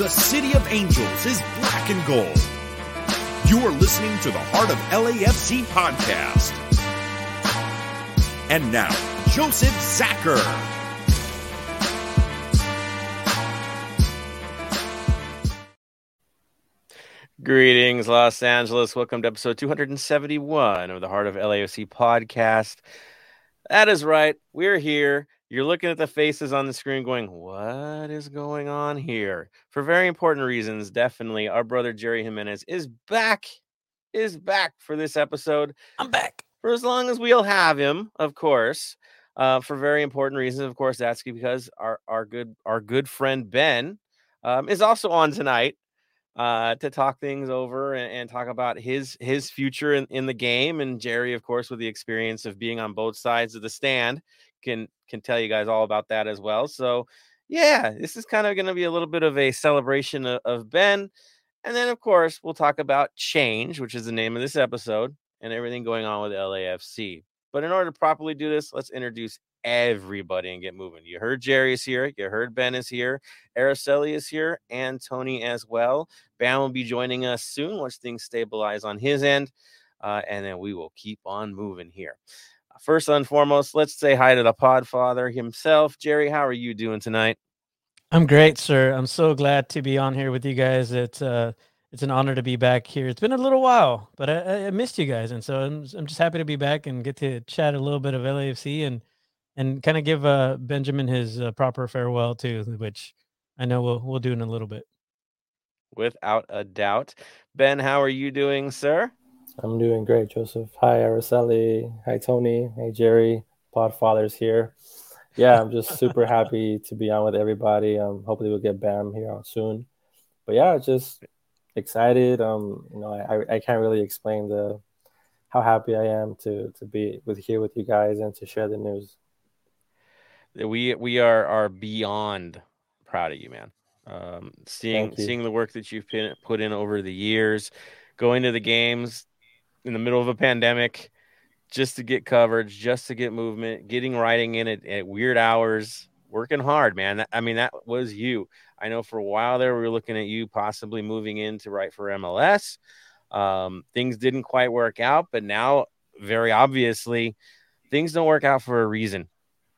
The City of Angels is black and gold. You are listening to the Heart of LAFC podcast. And now, Joseph Zacher. Greetings, Los Angeles. Welcome to episode 271 of the Heart of LAFC podcast. That is right. We're here. You're looking at the faces on the screen going, What is going on here? For very important reasons, definitely. Our brother Jerry Jimenez is back, is back for this episode. I'm back. For as long as we'll have him, of course. Uh, for very important reasons, of course, that's because our, our good our good friend Ben um, is also on tonight uh, to talk things over and, and, talk about his his future in, in the game. And Jerry, of course, with the experience of being on both sides of the stand, can can tell you guys all about that as well. So, yeah, this is kind of going to be a little bit of a celebration of, of Ben. And then, of course, we'll talk about change, which is the name of this episode, and everything going on with LAFC. But in order to properly do this, let's introduce everybody and get moving. You heard Jerry is here. You heard Ben is here. Araceli is here and Tony as well. Bam will be joining us soon once things stabilize on his end. Uh, and then we will keep on moving here. First and foremost, let's say hi to the podfather himself. Jerry, how are you doing tonight? I'm great, sir. I'm so glad to be on here with you guys. It's uh it's an honor to be back here. It's been a little while, but I, I missed you guys, and so I'm, I'm just happy to be back and get to chat a little bit of LAFC and and kind of give uh, Benjamin his uh, proper farewell too, which I know we'll we'll do in a little bit. Without a doubt, Ben, how are you doing, sir? I'm doing great, Joseph. Hi, Araceli. Hi, Tony. Hey, Jerry. Podfather's here. Yeah, I'm just super happy to be on with everybody. Um, hopefully we'll get Bam here soon. But yeah, just excited. Um, you know, I, I can't really explain the how happy I am to to be with here with you guys and to share the news we we are are beyond proud of you, man. Um, seeing seeing the work that you've been, put in over the years, going to the games in the middle of a pandemic, just to get coverage, just to get movement, getting writing in at, at weird hours, working hard, man. I mean, that was you. I know for a while there, we were looking at you possibly moving in to write for MLS. Um, things didn't quite work out, but now, very obviously, things don't work out for a reason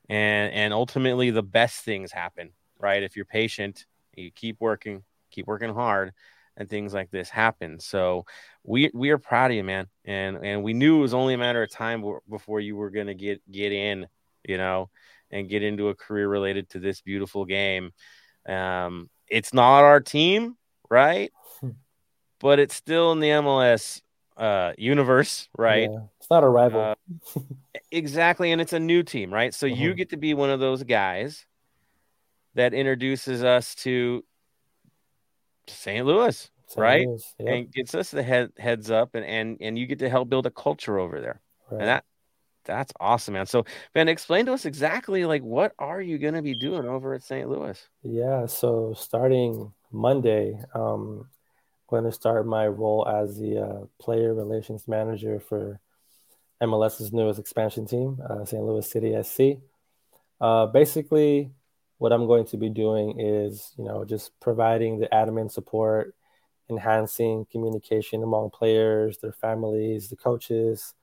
and and ultimately the best things happen right if you're patient you keep working keep working hard and things like this happen so we we are proud of you man and and we knew it was only a matter of time before you were going to get get in you know and get into a career related to this beautiful game um it's not our team right hmm. but it's still in the MLS uh universe, right? Yeah, it's not a rival. Uh, exactly, and it's a new team, right? So you mm-hmm. get to be one of those guys that introduces us to St. Louis, St. right? Louis, yep. And gets us the head, heads up and, and and you get to help build a culture over there. Right. And that that's awesome, man. So Ben, explain to us exactly like what are you gonna be doing over at St. Louis? Yeah, so starting Monday, um, I'm going to start my role as the uh, player relations manager for MLS's newest expansion team, uh, St. Louis City SC. Uh, basically, what I'm going to be doing is, you know, just providing the admin support, enhancing communication among players, their families, the coaches,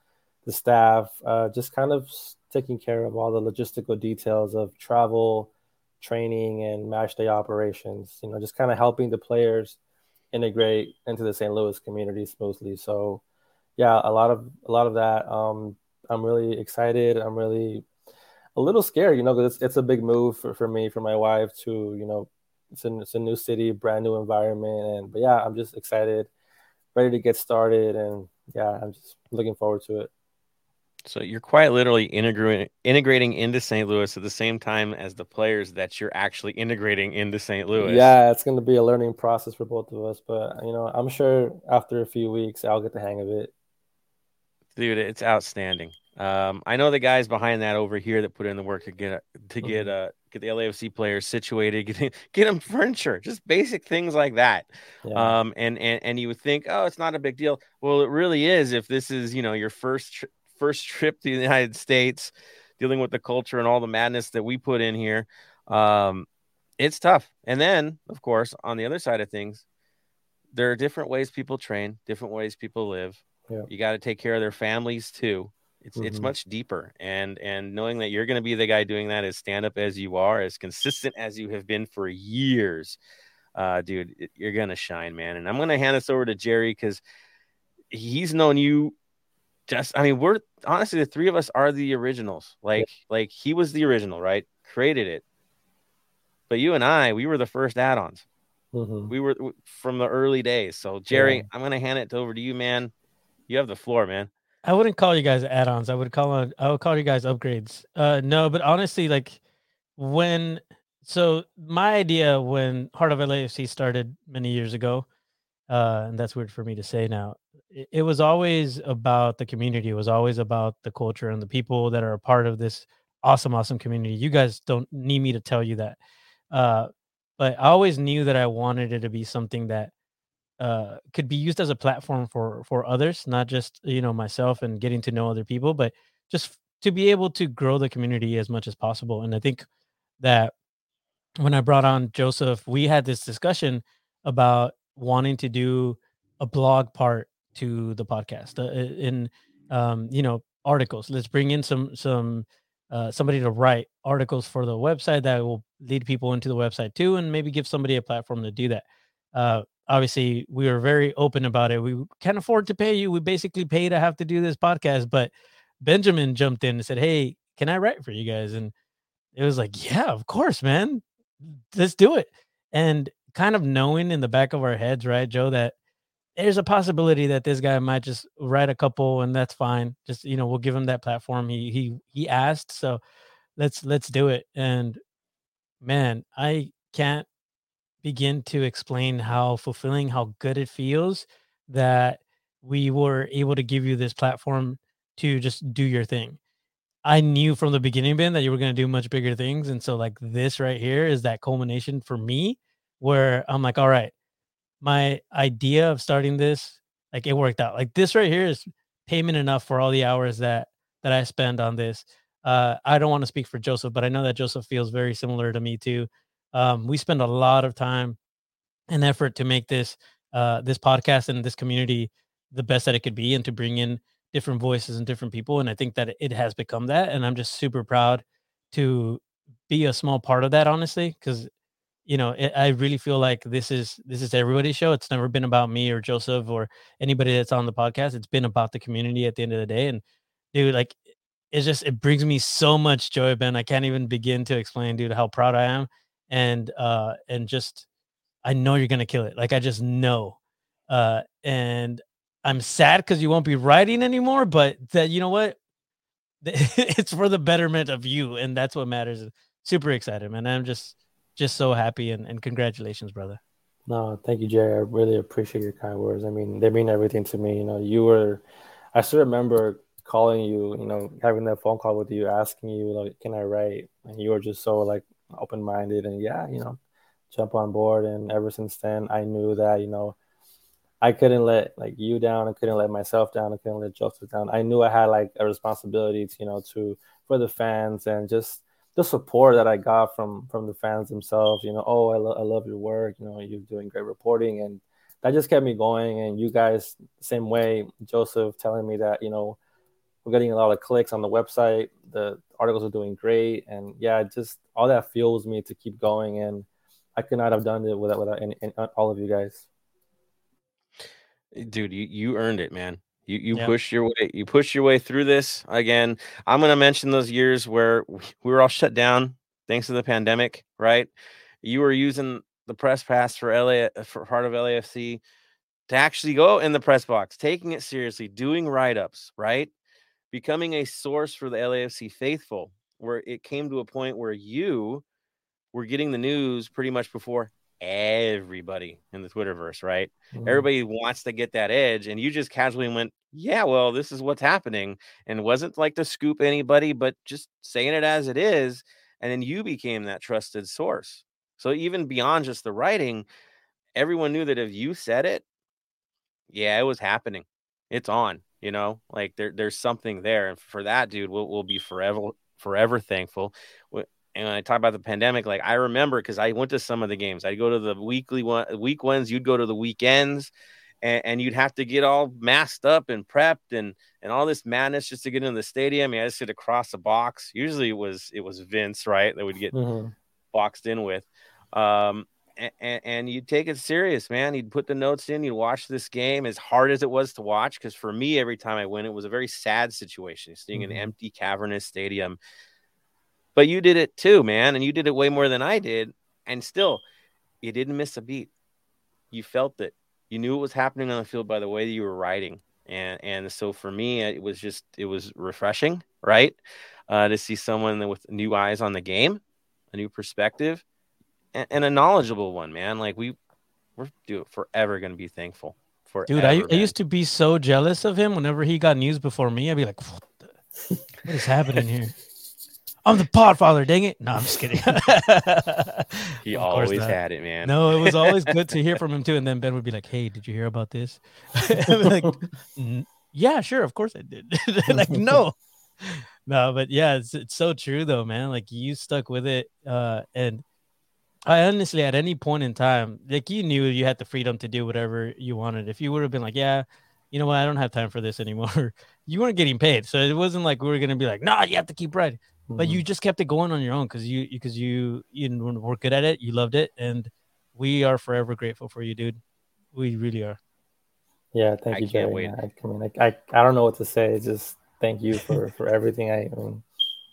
the staff, uh, just kind of taking care of all the logistical details of travel, training, and match day operations. You know, just kind of helping the players integrate into the St. Louis community smoothly. So, yeah, a lot of a lot of that. Um, I'm really excited. I'm really a little scared, you know, because it's, it's a big move for, for me, for my wife to, you know, it's a, it's a new city, brand new environment. And, but yeah, I'm just excited, ready to get started. And yeah, I'm just looking forward to it. So you're quite literally integrating integrating into St. Louis at the same time as the players that you're actually integrating into St. Louis. Yeah, it's going to be a learning process for both of us, but you know, I'm sure after a few weeks I'll get the hang of it. Dude, it's outstanding. Um, I know the guys behind that over here that put in the work to get to get mm-hmm. uh get the LAFC players situated, get get them furniture, just basic things like that. Yeah. Um, and and and you would think, oh, it's not a big deal. Well, it really is. If this is you know your first first trip to the United States, dealing with the culture and all the madness that we put in here. Um, it's tough. And then, of course, on the other side of things, there are different ways people train, different ways people live. Yeah. You got to take care of their families too. It's mm-hmm. it's much deeper, and and knowing that you're going to be the guy doing that as stand up as you are, as consistent as you have been for years, uh, dude, it, you're gonna shine, man. And I'm gonna hand this over to Jerry because he's known you. Just, I mean, we're honestly the three of us are the originals. Like, yeah. like he was the original, right? Created it, but you and I, we were the first add-ons. Mm-hmm. We were from the early days. So, Jerry, yeah. I'm gonna hand it over to you, man. You have the floor, man. I wouldn't call you guys add-ons. I would call on, I would call you guys upgrades. Uh, no, but honestly, like when so my idea when Heart of LAFC started many years ago, uh, and that's weird for me to say now. It, it was always about the community. It was always about the culture and the people that are a part of this awesome, awesome community. You guys don't need me to tell you that. Uh, but I always knew that I wanted it to be something that uh, could be used as a platform for for others, not just you know myself and getting to know other people, but just to be able to grow the community as much as possible. And I think that when I brought on Joseph, we had this discussion about wanting to do a blog part to the podcast uh, in um, you know articles. Let's bring in some some uh, somebody to write articles for the website that will lead people into the website too, and maybe give somebody a platform to do that. Uh, obviously, we were very open about it. We can't afford to pay you. We basically pay to have to do this podcast, but Benjamin jumped in and said, "Hey, can I write for you guys?" And it was like, "Yeah, of course, man. Let's do it." And kind of knowing in the back of our heads, right, Joe, that there's a possibility that this guy might just write a couple and that's fine. Just you know, we'll give him that platform. He he he asked, so let's let's do it. And man, I can't begin to explain how fulfilling, how good it feels that we were able to give you this platform to just do your thing. I knew from the beginning, Ben, that you were going to do much bigger things. And so, like, this right here is that culmination for me where I'm like, all right, my idea of starting this, like it worked out. Like this right here is payment enough for all the hours that that I spend on this. Uh, I don't want to speak for Joseph, but I know that Joseph feels very similar to me too. Um, we spend a lot of time and effort to make this uh, this podcast and this community the best that it could be, and to bring in different voices and different people. And I think that it has become that, and I'm just super proud to be a small part of that. Honestly, because you know, it, I really feel like this is this is everybody's show. It's never been about me or Joseph or anybody that's on the podcast. It's been about the community at the end of the day. And dude, like it's just it brings me so much joy, Ben. I can't even begin to explain, dude, how proud I am. And uh and just I know you're gonna kill it. Like I just know. Uh and I'm sad because you won't be writing anymore, but that you know what? it's for the betterment of you, and that's what matters. Super excited, man. I'm just just so happy and, and congratulations, brother. No, thank you, Jerry. I really appreciate your kind words. I mean, they mean everything to me. You know, you were, I still remember calling you, you know, having that phone call with you, asking you, like, can I write? And you were just so, like, open minded and, yeah, you know, jump on board. And ever since then, I knew that, you know, I couldn't let, like, you down. I couldn't let myself down. I couldn't let Joseph down. I knew I had, like, a responsibility, to, you know, to, for the fans and just, the support that I got from from the fans themselves. You know, oh, I, lo- I love your work. You know, you're doing great reporting, and that just kept me going. And you guys, same way, Joseph telling me that you know we're getting a lot of clicks on the website. The articles are doing great, and yeah, just all that fuels me to keep going. And I could not have done it without without any, any, all of you guys. Dude, you, you earned it, man. You you yep. push your way you push your way through this. Again, I'm going to mention those years where we were all shut down thanks to the pandemic, right? You were using the press pass for LA for part of LAFC to actually go in the press box, taking it seriously, doing write-ups, right? Becoming a source for the LAFC faithful, where it came to a point where you were getting the news pretty much before everybody in the Twitterverse, right? Mm-hmm. Everybody wants to get that edge, and you just casually went, "Yeah, well, this is what's happening," and wasn't like to scoop anybody, but just saying it as it is, and then you became that trusted source. So even beyond just the writing, everyone knew that if you said it, yeah, it was happening. It's on. You know, like there, there's something there, and for that, dude, we'll, we'll be forever, forever thankful. and I talk about the pandemic, like I remember because I went to some of the games. I'd go to the weekly one, week ones. You'd go to the weekends, and, and, you'd have to get all masked up and prepped and and all this madness just to get into the stadium. I, mean, I just sit across the box. Usually it was it was Vince, right, that would get mm-hmm. boxed in with. Um, and, and, you'd take it serious, man. You'd put the notes in, you'd watch this game as hard as it was to watch. Because for me, every time I went, it was a very sad situation seeing mm-hmm. an empty, cavernous stadium. But you did it too, man. And you did it way more than I did. And still, you didn't miss a beat. You felt it. You knew what was happening on the field by the way you were riding. And, and so for me, it was just, it was refreshing, right? Uh, to see someone with new eyes on the game, a new perspective and, and a knowledgeable one, man. Like we, we're dude, forever gonna be thankful. For dude, I, I used to be so jealous of him. Whenever he got news before me, I'd be like, "What, the, what is happening here?" I'm the podfather, dang it. No, I'm just kidding. he always had it, man. No, it was always good to hear from him too. And then Ben would be like, Hey, did you hear about this? like, yeah, sure, of course I did. like, no. No, but yeah, it's, it's so true though, man. Like you stuck with it. Uh, and I honestly, at any point in time, like you knew you had the freedom to do whatever you wanted. If you would have been like, yeah, you know what, I don't have time for this anymore, you weren't getting paid. So it wasn't like we were gonna be like, nah, you have to keep writing. Mm-hmm. But you just kept it going on your own because you because you you were good at it, you loved it, and we are forever grateful for you, dude. We really are. Yeah, thank I you, Jerry. I, I mean, I, I, I don't know what to say. Just thank you for for everything. I, I mean,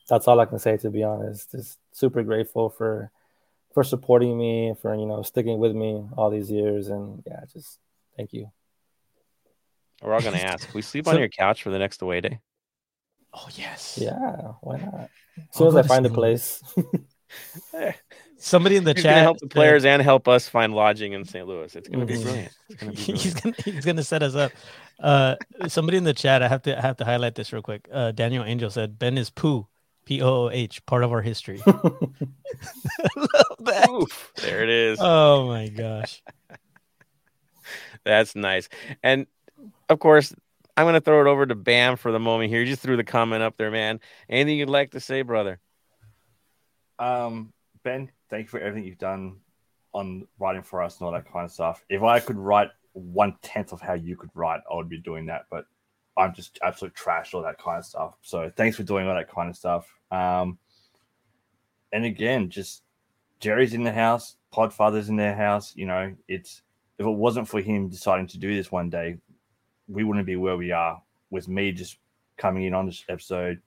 that's all I can say to be honest. Just super grateful for for supporting me, for you know sticking with me all these years, and yeah, just thank you. We're all gonna ask. we sleep so, on your couch for the next away day? Oh yes. Yeah, why not? As soon as I find a place. Somebody in the he's chat help the players and help us find lodging in St. Louis. It's gonna be mm-hmm. brilliant. Gonna be brilliant. he's gonna he's gonna set us up. Uh, somebody in the chat, I have to I have to highlight this real quick. Uh, Daniel Angel said Ben is poo. P O O H, part of our history. Love that. Oof, there it is. Oh my gosh. That's nice. And of course, I'm going to throw it over to Bam for the moment here. You just threw the comment up there, man. Anything you'd like to say, brother? Um, Ben, thank you for everything you've done on writing for us and all that kind of stuff. If I could write one tenth of how you could write, I would be doing that. But I'm just absolute trash, all that kind of stuff. So thanks for doing all that kind of stuff. Um, and again, just Jerry's in the house, Podfather's in their house. You know, it's if it wasn't for him deciding to do this one day, we wouldn't be where we are. With me just coming in on this episode,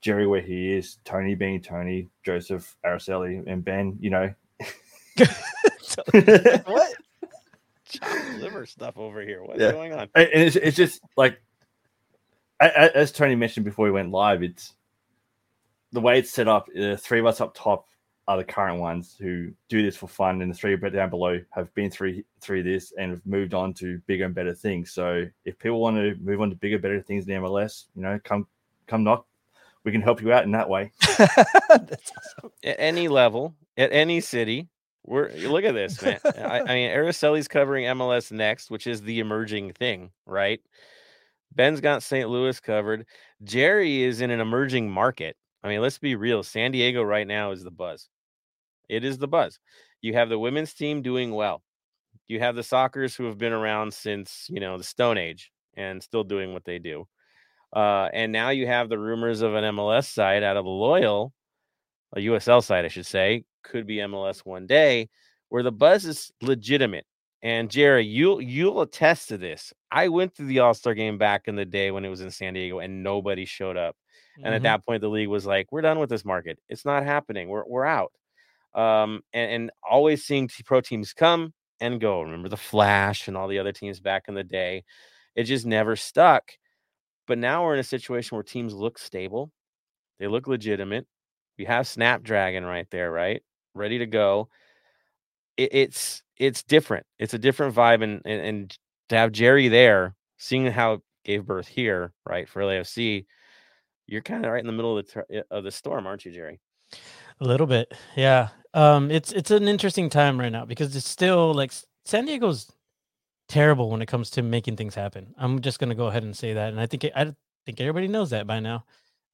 Jerry where he is, Tony being Tony, Joseph Araceli, and Ben. You know, what? liver stuff over here. What's yeah. going on? And it's, it's just like as Tony mentioned before we went live, it's the way it's set up. The three of us up top are the current ones who do this for fun, and the three down below have been through through this and have moved on to bigger and better things. So if people want to move on to bigger, better things in MLS, you know, come come knock. We can help you out in that way. That's awesome. At any level, at any city, we're look at this, man. I, I mean, Araceli's covering MLS next, which is the emerging thing, right? Ben's got St. Louis covered. Jerry is in an emerging market. I mean, let's be real. San Diego right now is the buzz. It is the buzz. You have the women's team doing well. You have the Sockers who have been around since, you know, the Stone Age and still doing what they do. Uh, and now you have the rumors of an MLS side out of Loyal, a USL side, I should say, could be MLS one day, where the buzz is legitimate. And Jerry, you'll you'll attest to this. I went to the All Star game back in the day when it was in San Diego, and nobody showed up. And mm-hmm. at that point, the league was like, "We're done with this market. It's not happening. We're we're out." Um, and, and always seeing pro teams come and go. Remember the Flash and all the other teams back in the day. It just never stuck. But now we're in a situation where teams look stable. They look legitimate. We have Snapdragon right there, right? Ready to go. It, it's it's different. It's a different vibe, and, and and to have Jerry there, seeing how it gave birth here, right for LAFC, you're kind of right in the middle of the of the storm, aren't you, Jerry? A little bit, yeah. Um, it's it's an interesting time right now because it's still like San Diego's terrible when it comes to making things happen. I'm just gonna go ahead and say that, and I think I think everybody knows that by now.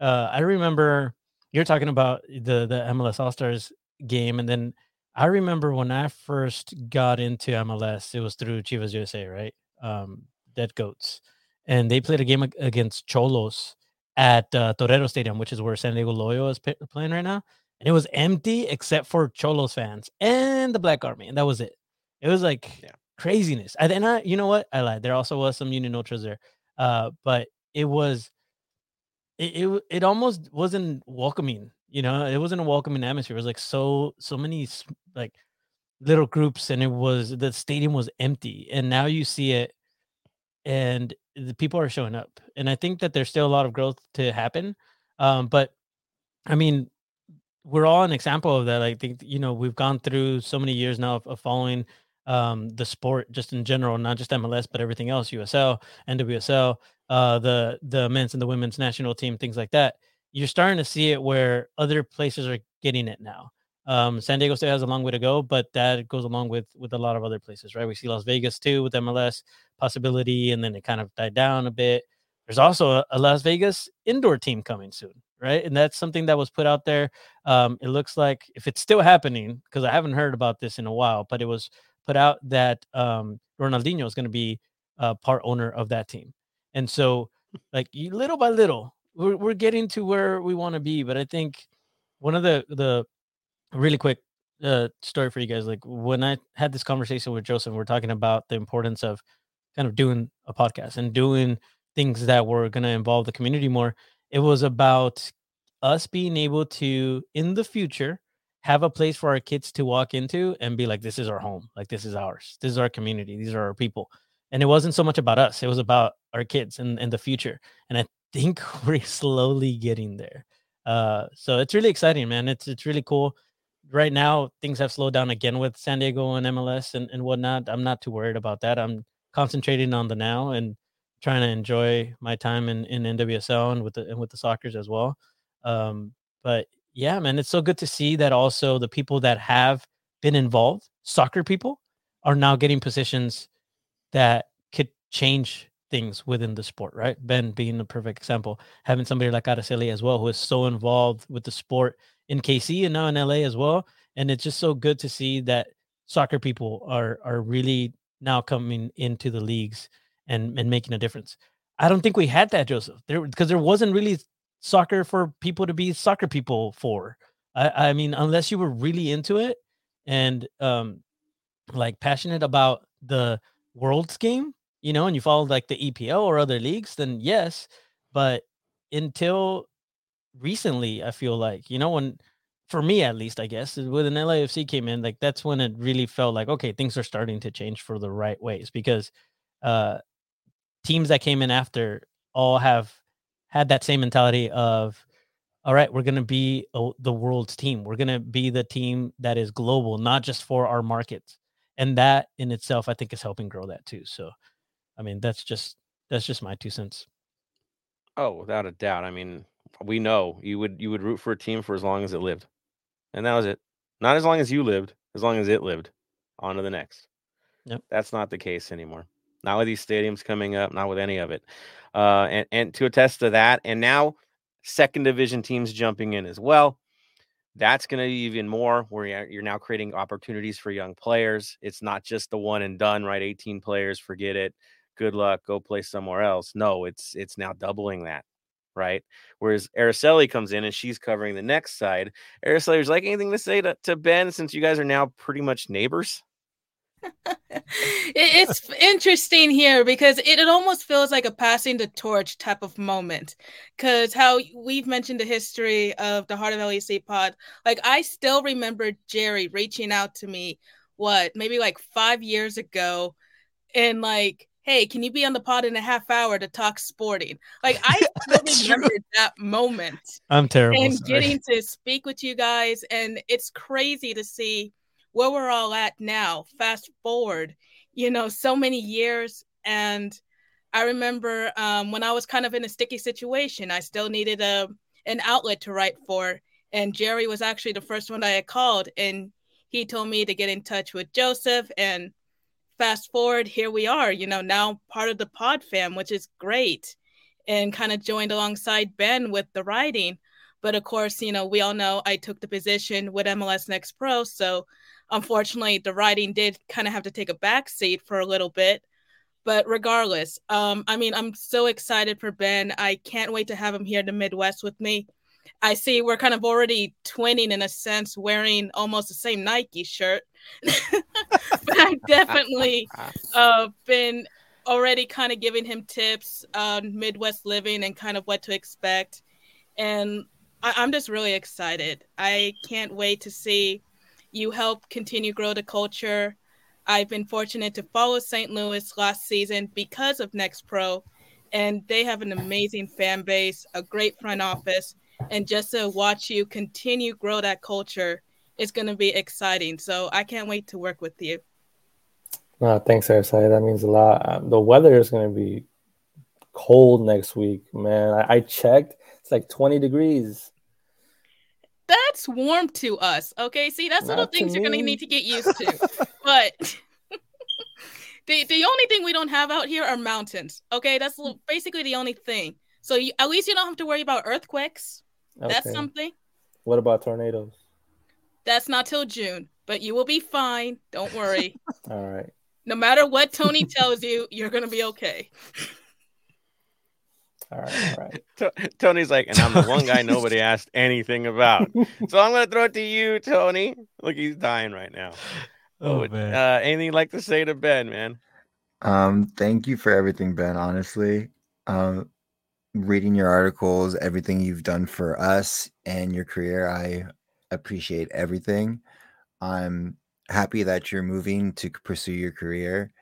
Uh, I remember you're talking about the the MLS All Stars game, and then I remember when I first got into MLS, it was through Chivas USA, right? Um, Dead Goats, and they played a game against Xolos at uh, Torero Stadium, which is where San Diego Loyal is p- playing right now, and it was empty except for Xolos fans and the Black Army, and that was it. It was like yeah. craziness. And then I, you know what? I lied. There also was some Union Ultras there, uh, but it was it, it it almost wasn't welcoming. You know, it wasn't a welcoming atmosphere. It was like so so many like little groups, and it was the stadium was empty. And now you see it, and the people are showing up. And I think that there's still a lot of growth to happen. Um, but I mean, we're all an example of that. I think you know we've gone through so many years now of, of following um, the sport just in general, not just MLS, but everything else, USL, NWSL, uh, the the men's and the women's national team, things like that. You're starting to see it where other places are getting it now. Um, San Diego State has a long way to go, but that goes along with with a lot of other places, right? We see Las Vegas too with MLS possibility, and then it kind of died down a bit. There's also a, a Las Vegas indoor team coming soon, right? And that's something that was put out there. Um, it looks like if it's still happening, because I haven't heard about this in a while, but it was put out that um, Ronaldinho is going to be a part owner of that team. And so, like little by little, we're, we're getting to where we want to be. But I think one of the the really quick uh, story for you guys, like when I had this conversation with Joseph, we're talking about the importance of kind of doing a podcast and doing things that were going to involve the community more. It was about us being able to, in the future, have a place for our kids to walk into and be like, this is our home. Like, this is ours. This is our community. These are our people and it wasn't so much about us it was about our kids and, and the future and i think we're slowly getting there uh, so it's really exciting man it's it's really cool right now things have slowed down again with san diego and mls and, and whatnot i'm not too worried about that i'm concentrating on the now and trying to enjoy my time in, in nwsl and with the and with the Sockers as well um, but yeah man it's so good to see that also the people that have been involved soccer people are now getting positions that could change things within the sport, right? Ben being a perfect example, having somebody like Araceli as well, who is so involved with the sport in KC and now in LA as well. And it's just so good to see that soccer people are are really now coming into the leagues and and making a difference. I don't think we had that, Joseph, there because there wasn't really soccer for people to be soccer people for. I, I mean, unless you were really into it and um like passionate about the Worlds game, you know, and you followed like the EPL or other leagues, then yes. But until recently, I feel like, you know, when for me at least, I guess, when an LAFC came in, like that's when it really felt like, okay, things are starting to change for the right ways because uh teams that came in after all have had that same mentality of all right, we're going to be a, the world's team. We're going to be the team that is global, not just for our markets and that in itself i think is helping grow that too so i mean that's just that's just my two cents oh without a doubt i mean we know you would you would root for a team for as long as it lived. And that was it. Not as long as you lived as long as it lived. On to the next. Yep. That's not the case anymore. Not with these stadiums coming up not with any of it. Uh and and to attest to that and now second division teams jumping in as well. That's going to be even more where you're now creating opportunities for young players. It's not just the one and done, right? 18 players, forget it. Good luck, go play somewhere else. No, it's it's now doubling that, right? Whereas Araceli comes in and she's covering the next side. Araceli Araceli's like anything to say to, to Ben since you guys are now pretty much neighbors? it's interesting here because it, it almost feels like a passing the torch type of moment. Because how we've mentioned the history of the Heart of LAFC pod, like I still remember Jerry reaching out to me, what maybe like five years ago, and like, hey, can you be on the pod in a half hour to talk sporting? Like I remember that moment. I'm terrible. And sorry. getting to speak with you guys, and it's crazy to see where we're all at now. Fast forward, you know, so many years. And I remember um, when I was kind of in a sticky situation, I still needed a an outlet to write for. And Jerry was actually the first one I had called, and he told me to get in touch with Joseph. And fast forward, here we are, you know, now part of the pod fam, which is great, and kind of joined alongside Ben with the writing. But of course, you know, we all know I took the position with MLS Next Pro. So unfortunately, the writing did kind of have to take a back seat for a little bit. But regardless, um, I mean, I'm so excited for Ben. I can't wait to have him here in the Midwest with me. I see we're kind of already twinning in a sense, wearing almost the same Nike shirt. but I've definitely uh, been already kind of giving him tips on Midwest living and kind of what to expect. And I- I'm just really excited. I can't wait to see you help continue grow the culture. I've been fortunate to follow St. Louis last season because of Next Pro, and they have an amazing fan base, a great front office, and just to watch you continue grow that culture is going to be exciting. So I can't wait to work with you. No, thanks, Arsai. That means a lot. Um, the weather is going to be cold next week, man. I, I checked; it's like 20 degrees that's warm to us. Okay. See, that's Not little things you're gonna need to get used to. but the the only thing we don't have out here are mountains. Okay, that's basically the only thing. So you, at least you don't have to worry about earthquakes. Okay. That's something. What about tornadoes? That's not till June, but you will be fine. Don't worry. All right. No matter what Tony tells you, you're gonna be okay. All right, all right. Tony's like, and I'm the one guy nobody asked anything about. So I'm gonna throw it to you, Tony. Look, he's dying right now. Oh, man. Uh, anything you'd like to say to Ben, man? Um, thank you for everything, Ben. Honestly, um, reading your articles, everything you've done for us and your career, I appreciate everything. I'm happy that you're moving to pursue your career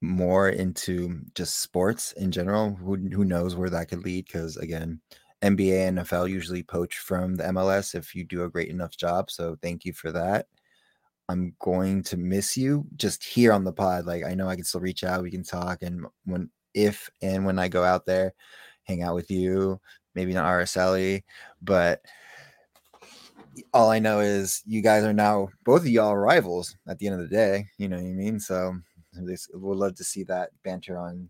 more into just sports in general. Who who knows where that could lead? Because again, NBA and NFL usually poach from the MLS if you do a great enough job. So thank you for that. I'm going to miss you just here on the pod. Like I know I can still reach out, we can talk, and when if and when I go out there, hang out with you. Maybe not Araceli, but all I know is you guys are now both of y'all rivals at the end of the day. You know what I mean? So We'll love to see that banter on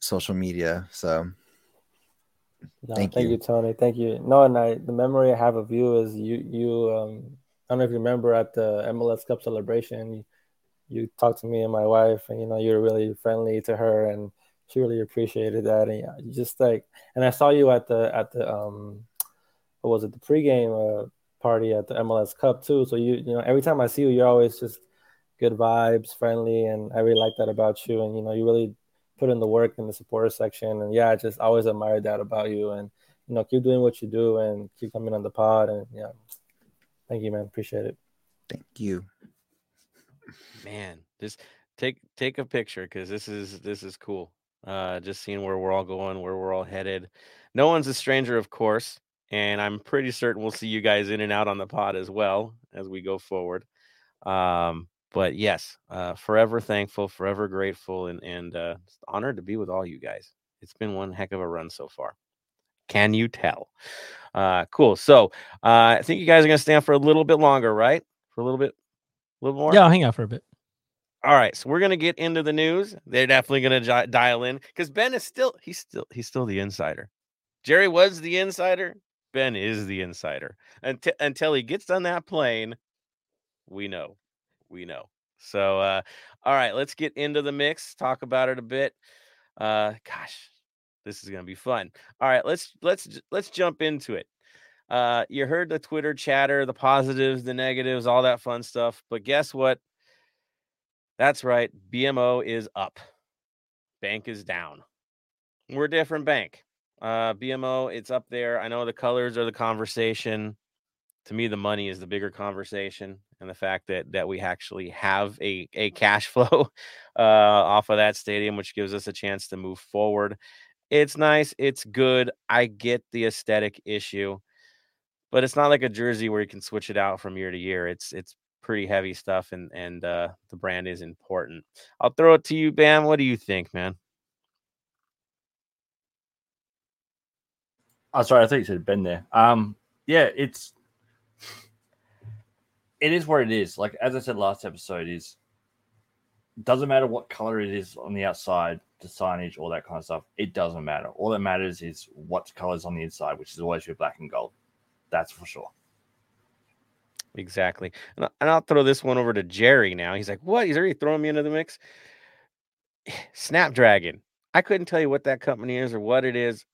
social media. So no, thank, thank you. you. Tony. Thank you. No, and I the memory I have of you is you you um I don't know if you remember at the MLS Cup celebration, you, you talked to me and my wife, and you know you're really friendly to her, and she really appreciated that. And yeah, just like, and I saw you at the at the um, what was it, the pregame uh, party at the MLS Cup too. So you you know every time I see you, you're always just good vibes, friendly, and I really like that about you. And you know, you really put in the work in the supporter section, and yeah, I just always admired that about you. And you know, keep doing what you do, and keep coming on the pod. And yeah, thank you, man. Appreciate it. Thank you, man. Just take take a picture because this is this is cool. Uh, just seeing where we're all going, where we're all headed. No one's a stranger, of course, and I'm pretty certain we'll see you guys in and out on the pod as well as we go forward. Um, but yes, uh, forever thankful, forever grateful, and and uh, honored to be with all you guys. It's been one heck of a run so far. Can you tell? Uh, cool. So uh, I think you guys are gonna stand for a little bit longer, right? For a little bit, a little more. Yeah, I'll hang out for a bit. All right, so we're gonna get into the news. They're definitely gonna j- dial in because Ben is still he's still he's still the insider. Jerry was the insider. Ben is the insider. Until until he gets on that plane, we know we know. So, uh, all right, let's get into the mix. Talk about it a bit. Uh, gosh, this is gonna be fun. All right, let's let's let's jump into it. Uh, you heard the Twitter chatter, the positives, the negatives, all that fun stuff. But guess what? That's right. BMO is up. Bank is down. We're different bank. Uh, BMO, it's up there. I know the colors are the conversation to me the money is the bigger conversation and the fact that that we actually have a a cash flow uh, off of that stadium which gives us a chance to move forward it's nice it's good i get the aesthetic issue but it's not like a jersey where you can switch it out from year to year it's it's pretty heavy stuff and and uh, the brand is important i'll throw it to you bam what do you think man oh sorry i thought you said ben there um yeah it's it is what it is. Like as I said last episode, is doesn't matter what color it is on the outside, the signage, all that kind of stuff. It doesn't matter. All that matters is what colors on the inside, which is always your black and gold. That's for sure. Exactly. And, I'll throw this one over to Jerry now. He's like, what? He's already throwing me into the mix. Snapdragon. I couldn't tell you what that company is or what it is.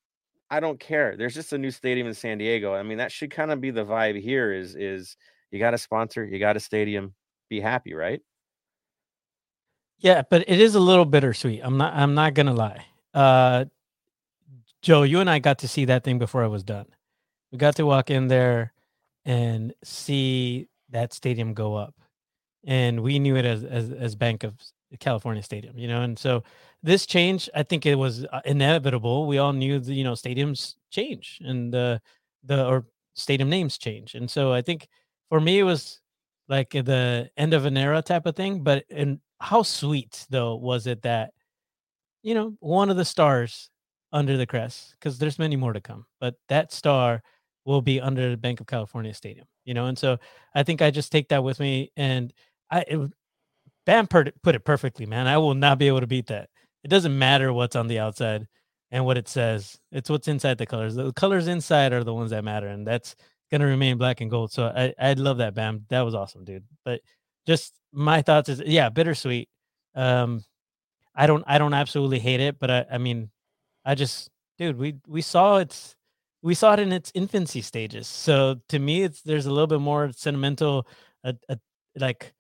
I don't care. There's just a new stadium in San Diego. I mean, that should kind of be the vibe here is is you got a sponsor, you got a stadium, be happy, right? Yeah, but it is a little bittersweet. I'm not I'm not gonna lie. Uh Joe, you and I got to see that thing before I was done. We got to walk in there and see that stadium go up. And we knew it as as, as Bank of California Stadium, you know. And so this change, I think it was uh, inevitable. We all knew the, you know, stadiums change and the the or stadium names change. And so I think for me it was like the end of an era type of thing, but and how sweet though was it that you know, one of the stars under the crest because there's many more to come, but that star will be under the Bank of California Stadium, you know. And so I think I just take that with me, and I it, Bam put it, perfectly, man. I will not be able to beat that. It doesn't matter what's on the outside and what it says; it's what's inside the colors. The colors inside are the ones that matter, and that's gonna remain black and gold. So I I love that, Bam. That was awesome, dude. But just my thoughts is yeah, bittersweet. Um, I don't I don't absolutely hate it, but I I mean, I just dude, we we saw it's we saw it in its infancy stages. So to me, it's there's a little bit more sentimental, uh, uh, like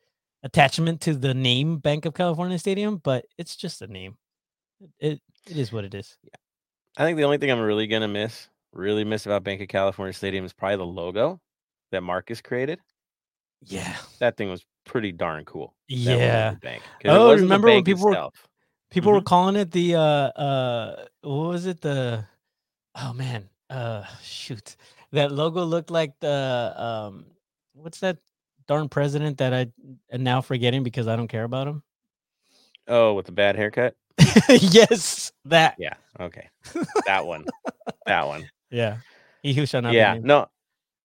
attachment to the name Bank of California Stadium, but it's just a name. It it is what it is. Yeah. I think the only thing I'm really gonna miss, really miss about Bank of California Stadium is probably the logo that Marcus created. Yeah, that thing was pretty darn cool. Yeah. Bank. Oh, remember when people itself. were people mm-hmm. were calling it the uh uh what was it the oh man uh shoot that logo looked like the um what's that darn president that I am now forgetting because I don't care about him. Oh, with the bad haircut. yes, that. Yeah. Okay. That one. that one. Yeah. He who shall not. Yeah. No,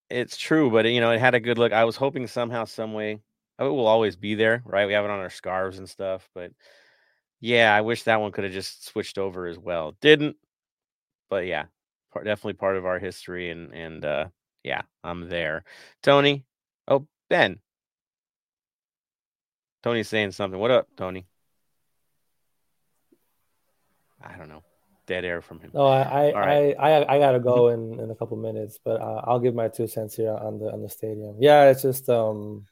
it's true, but you know, it had a good look. I was hoping somehow, some way, it will always be there, right? We have it on our scarves and stuff, but yeah, I wish that one could have just switched over as well. Didn't, but yeah, part, definitely part of our history, and and uh, yeah, I'm there. Tony, oh Ben, Tony's saying something. What up, Tony? I don't know. Dead air from him. No, I I, right. I, I, I, gotta go in, in a couple minutes, but uh, I'll give my two cents here on the on the stadium. Yeah, it's just um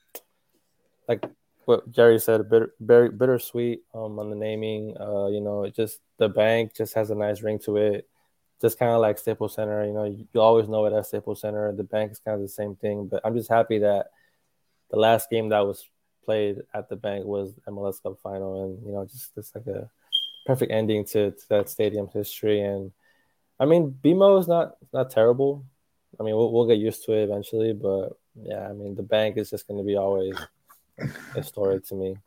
like what Jerry said, bitter, very bittersweet um on the naming. Uh, you know, it just the bank just has a nice ring to it just kind of like Staples Center. You know, you, you always know it as Staples Center. The bank is kind of the same thing, but I'm just happy that the last game that was played at the bank was MLS Cup final, and you know, just just like a perfect ending to, to that stadium's history. And I mean, BMO is not not terrible. I mean, we'll, we'll get used to it eventually, but yeah, I mean, the bank is just going to be always historic to me.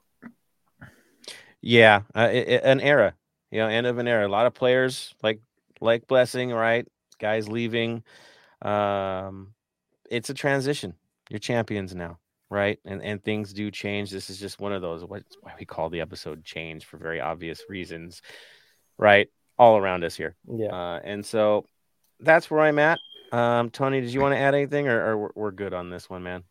Yeah, uh, it, it, an era, you know, end of an era. A lot of players like like Blessing, right? Guys leaving. Um, it's a transition. You're champions now, right? And and things do change. This is just one of those. Why we call the episode "Change" for very obvious reasons, right? All around us here. Yeah. Uh, and so that's where I'm at. Um, Tony, did you want to add anything, or, or we're, we're good on this one, man?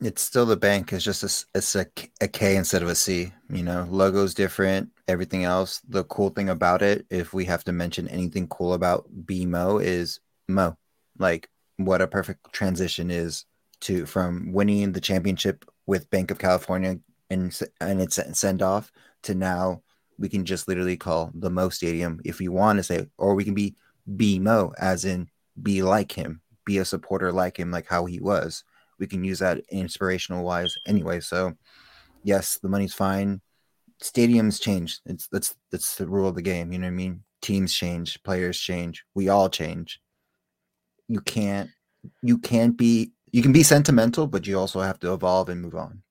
It's still the bank. It's just a, it's a, a K instead of a C. You know, logo's different. Everything else. The cool thing about it, if we have to mention anything cool about BMO, is Mo. Like, what a perfect transition is to from winning the championship with Bank of California and and its send off to now we can just literally call the Mo Stadium if we want to say, or we can be BMO, as in be like him, be a supporter like him, like how he was we can use that inspirational wise anyway. So yes, the money's fine. Stadiums change. It's that's that's the rule of the game. You know what I mean? Teams change, players change, we all change. You can't you can't be you can be sentimental, but you also have to evolve and move on.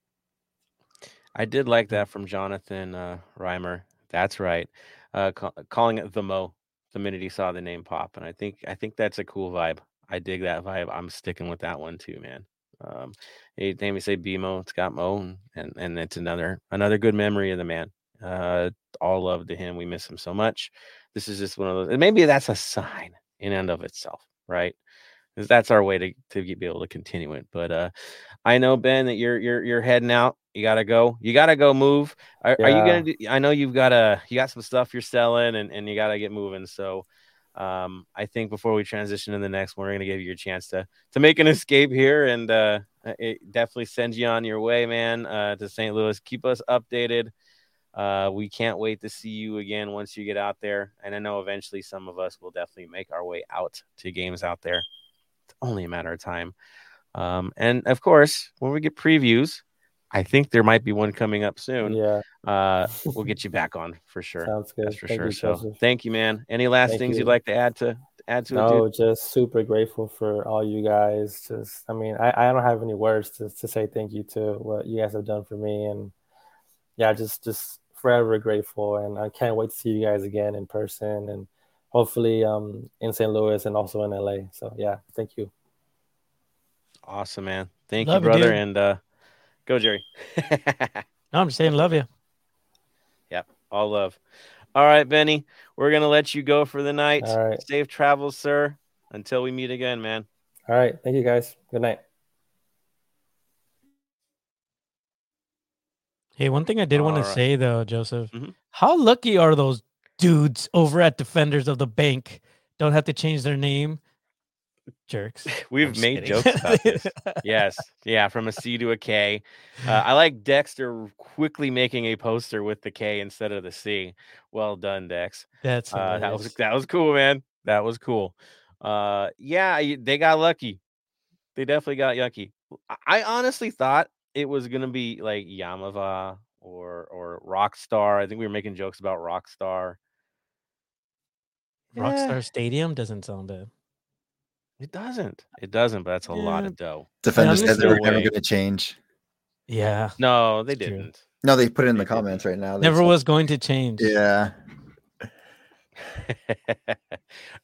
I did like that from Jonathan uh, Reimer. That's right. Uh, ca- calling it the Mo the minute he saw the name pop, and I think I think that's a cool vibe. I dig that vibe. I'm sticking with that one too, man. Um, anytime you say BMO, Scott Mo, and and it's another another good memory of the man. Uh, all love to him. We miss him so much. This is just one of those. And maybe that's a sign in and of itself, right? Because that's our way to to be able to continue it. But uh, I know Ben that you're you're you're heading out. You gotta go. You gotta go move. Are, yeah. are you gonna? Do, I know you've got a you got some stuff you're selling and and you gotta get moving. So um, I think before we transition to the next one, we're gonna give you a chance to to make an escape here, and uh, it definitely sends you on your way, man, uh, to St. Louis. Keep us updated. Uh, we can't wait to see you again once you get out there, and I know eventually some of us will definitely make our way out to games out there. It's only a matter of time. Um, and of course, when we get previews, I think there might be one coming up soon. Yeah. Uh, we'll get you back on for sure. Sounds good. That's for thank sure. You, so Joseph. thank you, man. Any last thank things you. would like to add to add to no, it? just super grateful for all you guys. Just, I mean, I, I don't have any words to, to say thank you to what you guys have done for me. And yeah, just, just forever grateful. And I can't wait to see you guys again in person and hopefully um, in St. Louis and also in LA. So yeah, thank you. Awesome, man. Thank love you, brother. You, and uh, go, Jerry. no, I'm just saying, love you. Yep, all love. All right, Benny, we're gonna let you go for the night. All right. Safe travels, sir. Until we meet again, man. All right. Thank you, guys. Good night. Hey, one thing I did want to say though, Joseph, mm-hmm. how lucky are those dudes over at Defenders of the Banc? Don't have to change their name jerks. We've made kidding. jokes about this. yes, yeah, from a C to a K. Uh, I like Dexter quickly making a poster with the K instead of the C. Well done, Dex. That's uh, that was that was cool, man. That was cool. Uh, yeah, they got lucky. They definitely got lucky. I honestly thought it was gonna be like Yaamava or or Rockstar. I think we were making jokes about Rockstar. Rockstar yeah. Stadium doesn't sound bad. It doesn't. It doesn't, but that's a lot of dough. Defenders said they were never going to change. Yeah. No, they didn't. No, they put it in the comments right now. Never was going to change. Yeah.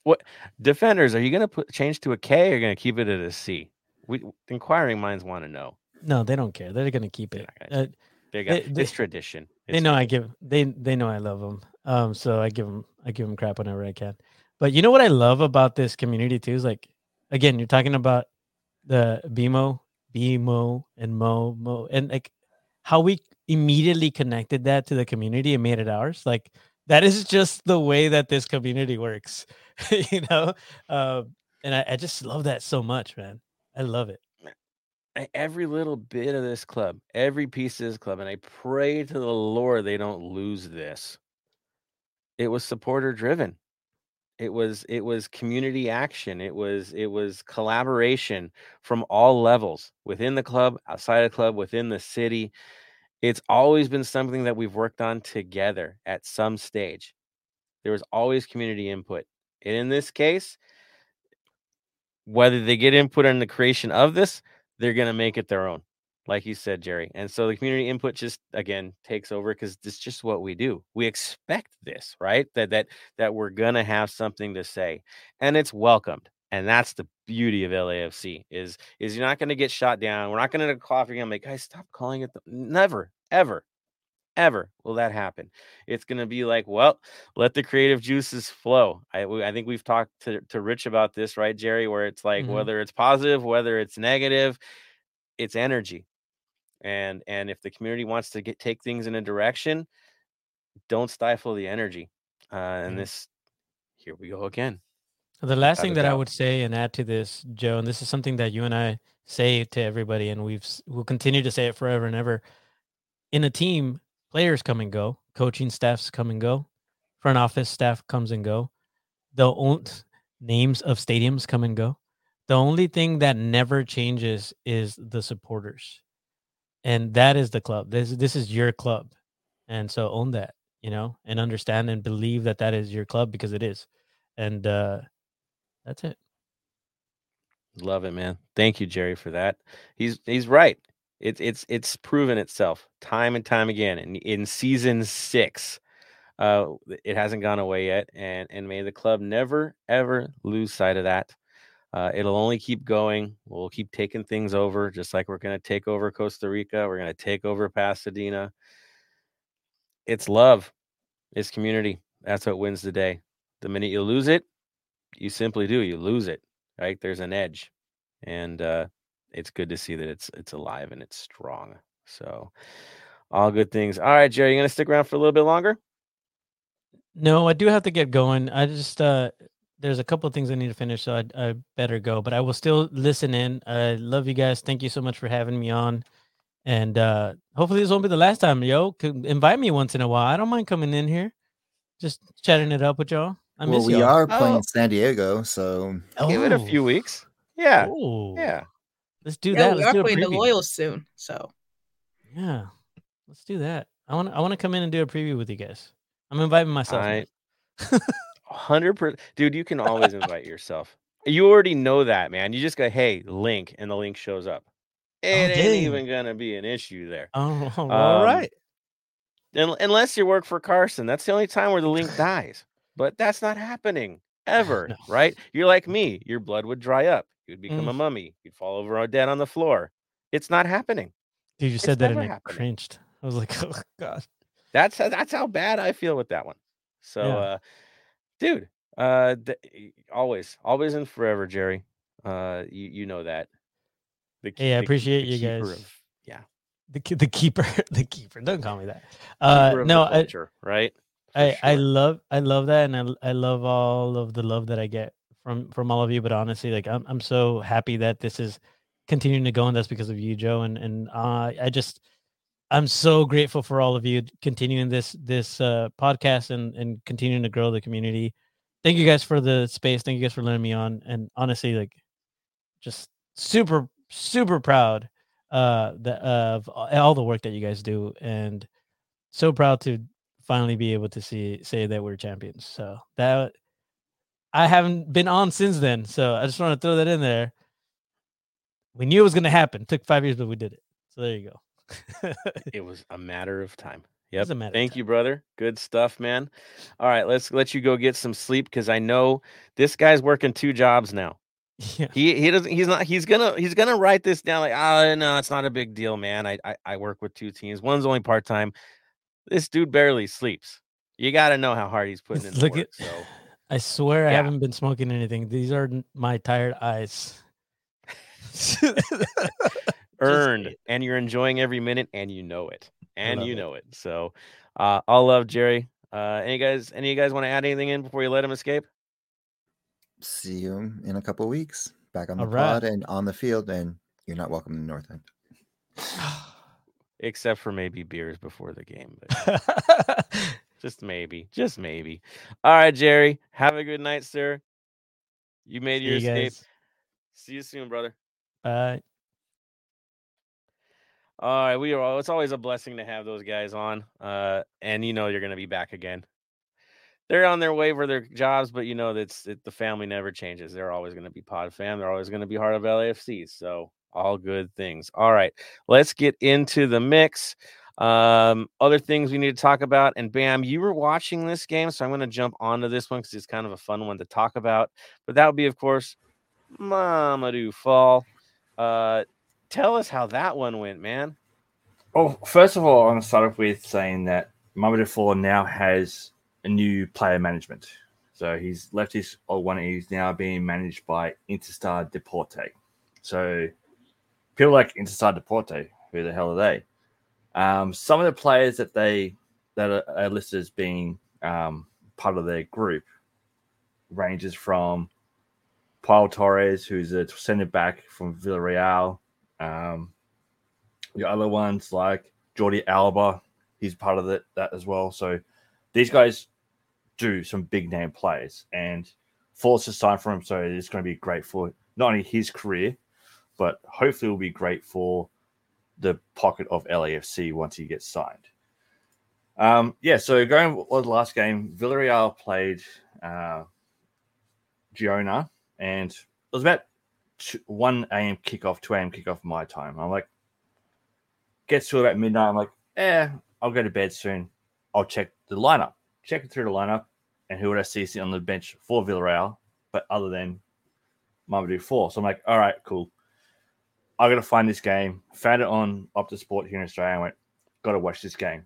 what defenders are you going to put change to a K or are you going to keep it at a C? We inquiring minds want to know. No, they don't care. They're going to keep it. Uh, they got, they, it's tradition. It's they know tradition. I give they they know I love them. Um, so I give them I give them crap whenever I can. But you know what I love about this community too is like again, you're talking about the BMO, BMO, and Mo, Mo, and like how we immediately connected that to the community and made it ours. Like that is just the way that this community works, you know. Um, and I, I just love that so much, man. I love it every little bit of this club, every piece of this club, and I pray to the Lord they don't lose this. It was supporter driven it was it was community action it was it was collaboration from all levels within the club outside of the club within the city. It's always been something that we've worked on together at some stage. There was always community input. And in this case whether they get input in the creation of this they're going to make it their own like you said, Jerry. And so the community input just again takes over because it's just what we do. We expect this, right? That that that we're gonna have something to say, and it's welcomed. And that's the beauty of LAFC is is you're not gonna get shot down. We're not gonna cough. You're gonna make guys stop calling it. The, never, ever, ever will that happen. It's gonna be like, well, let the creative juices flow. I I think we've talked to to Rich about this, right, Jerry? Where it's like mm-hmm. whether it's positive, whether it's negative, it's energy and and if the community wants to get take things in a direction don't stifle the energy uh and mm. this here we go again. The last thing that doubt. i would say and add to this joe and this is something that you and i say to everybody and we've we'll continue to say it forever and ever. In a team players come and go coaching staffs come and go front office staff comes and go. The own names of stadiums come and go. The only thing that never changes is the supporters and that is the club. This this is your club. And so own that you know and understand and believe that that is your club because it is. And uh that's it. Love it man. Thank you jerry for that. He's he's right. It's it's it's proven itself time and time again in, in season six. Uh it hasn't gone away yet and and may the club never ever lose sight of that uh, it'll only keep going. We'll keep taking things over, just like we're going to take over Costa Rica. We're going to take over Pasadena. It's love, it's community. That's what wins the day. The minute you lose it, you simply do. You lose it. right? There's an edge, and uh, it's good to see that it's it's alive and it's strong. So, all good things. All right, Jerry, you gonna stick around for a little bit longer? No, I do have to get going. I just uh there's a couple of things I need to finish, so I, I better go. But I will still listen in. I love you guys. Thank you so much for having me on. And uh hopefully this won't be the last time, yo. Could invite me once in a while. I don't mind coming in here, just chatting it up with y'all. I well, miss we y'all. are playing Oh. San Diego, so Give it a Oh. few weeks. Yeah, Oh, yeah. Let's do Yeah, that. we Let's are do playing the preview. Loyals soon. So Yeah, let's do that. I want. I want to come in and do a preview with you guys. I'm inviting myself. Hundred percent, dude. You can always invite yourself. You already know that, man. You just go, hey, link, and the link shows up. It ain't dang. even gonna be an issue there. Oh, all Um, right. Un- unless you work for Carson. That's the only time where the link dies. But that's not happening ever, No. right? You're like me. Your blood would dry up. You'd become Mm. a mummy. You'd fall over dead on the floor. It's not happening. Dude, you it's said that and happening. cringed. I was like, oh god. That's that's how bad I feel with that one. So, Yeah. uh, dude, uh, th- always, always and forever, Jerry. Uh, you you know that. The, Hey, I appreciate the you keeper guys. of- yeah, The the keeper, the keeper. Don't call me that. Uh, no, the I, right? For I I love I love that, and I, I love all of the love that I get from from all of you. But honestly, like I'm I'm so happy that this is continuing to go, and that's because of you, Joe. And and uh, I just I'm so grateful for all of you continuing this this uh, podcast and and continuing to grow the community. Thank you guys for the space. Thank you guys for letting me on. And honestly, like just super super proud uh that of all the work that you guys do and so proud to finally be able to see say that we're champions so that i haven't been on since then so i just want to throw that in there we knew it was going to happen took five years but we did it so there you go It was a matter of time. Yep. matter Thank you, brother. Good stuff, man. All right, let's let you go get some sleep because I know this guy's working two jobs now. yeah He he doesn't he's not he's gonna he's gonna write this down like oh no it's not a big deal man I I, I work with two teams one's only part time this dude barely sleeps you got to know how hard he's putting in the look work at so i swear i haven't been smoking anything these are my tired eyes earned and you're enjoying every minute and you know it and you it. know it so uh I'll love Jerry uh any guys any of you guys want to add anything in before you let him escape see you in a couple weeks back on the All right. pod and on the field. And you're not welcome in the North End. except for maybe beers before the game but just maybe just maybe all right Jerry have a good night sir you made See your you escape guys. see you soon brother bye All right, we are. It's always a blessing to have those guys on, uh, and you know you're going to be back again. They're on their way for their jobs, but you know that's it, the family never changes. They're always going to be Pod fam. They're always going to be part of LAFC. So all good things. All right, let's get into the mix. Um, other things we need to talk about, and Bam, you were watching this game, so I'm going to jump onto this one because it's kind of a fun one to talk about. But that would be, of course, Mamadou Fall. Uh, tell us how that one went, man. Well, first of all, I'm going to start off with saying that Mamadou Fall now has a new player management. So he's left his old one he's now being managed by Interstar Deporte. So people like Interstar Deporte, who the hell are they? Um, some of the players that they that are, are listed as being um, part of their group ranges from Pau Torres, who's a centre back from Villarreal. Um, the other ones like Jordi Alba, he's part of that, that as well. So these guys do some big name players, and Fall's just signed for him, so it's going to be great for not only his career, but hopefully will be great for the pocket of LAFC once he gets signed. Um, yeah, so going with the last game, Villarreal played uh, Girona, and it was about two, 1 a.m. kickoff, 2 a.m. kickoff my time. I'm like, gets to about midnight. I'm like, eh, I'll go to bed soon. I'll check the lineup. Checking through the lineup, and who would I see sitting on the bench for Villarreal, but other than Mamadou Fall. So I'm like, all right, cool. I got to find this game. Found it on Optus Sport here in Australia. I went, got to watch this game.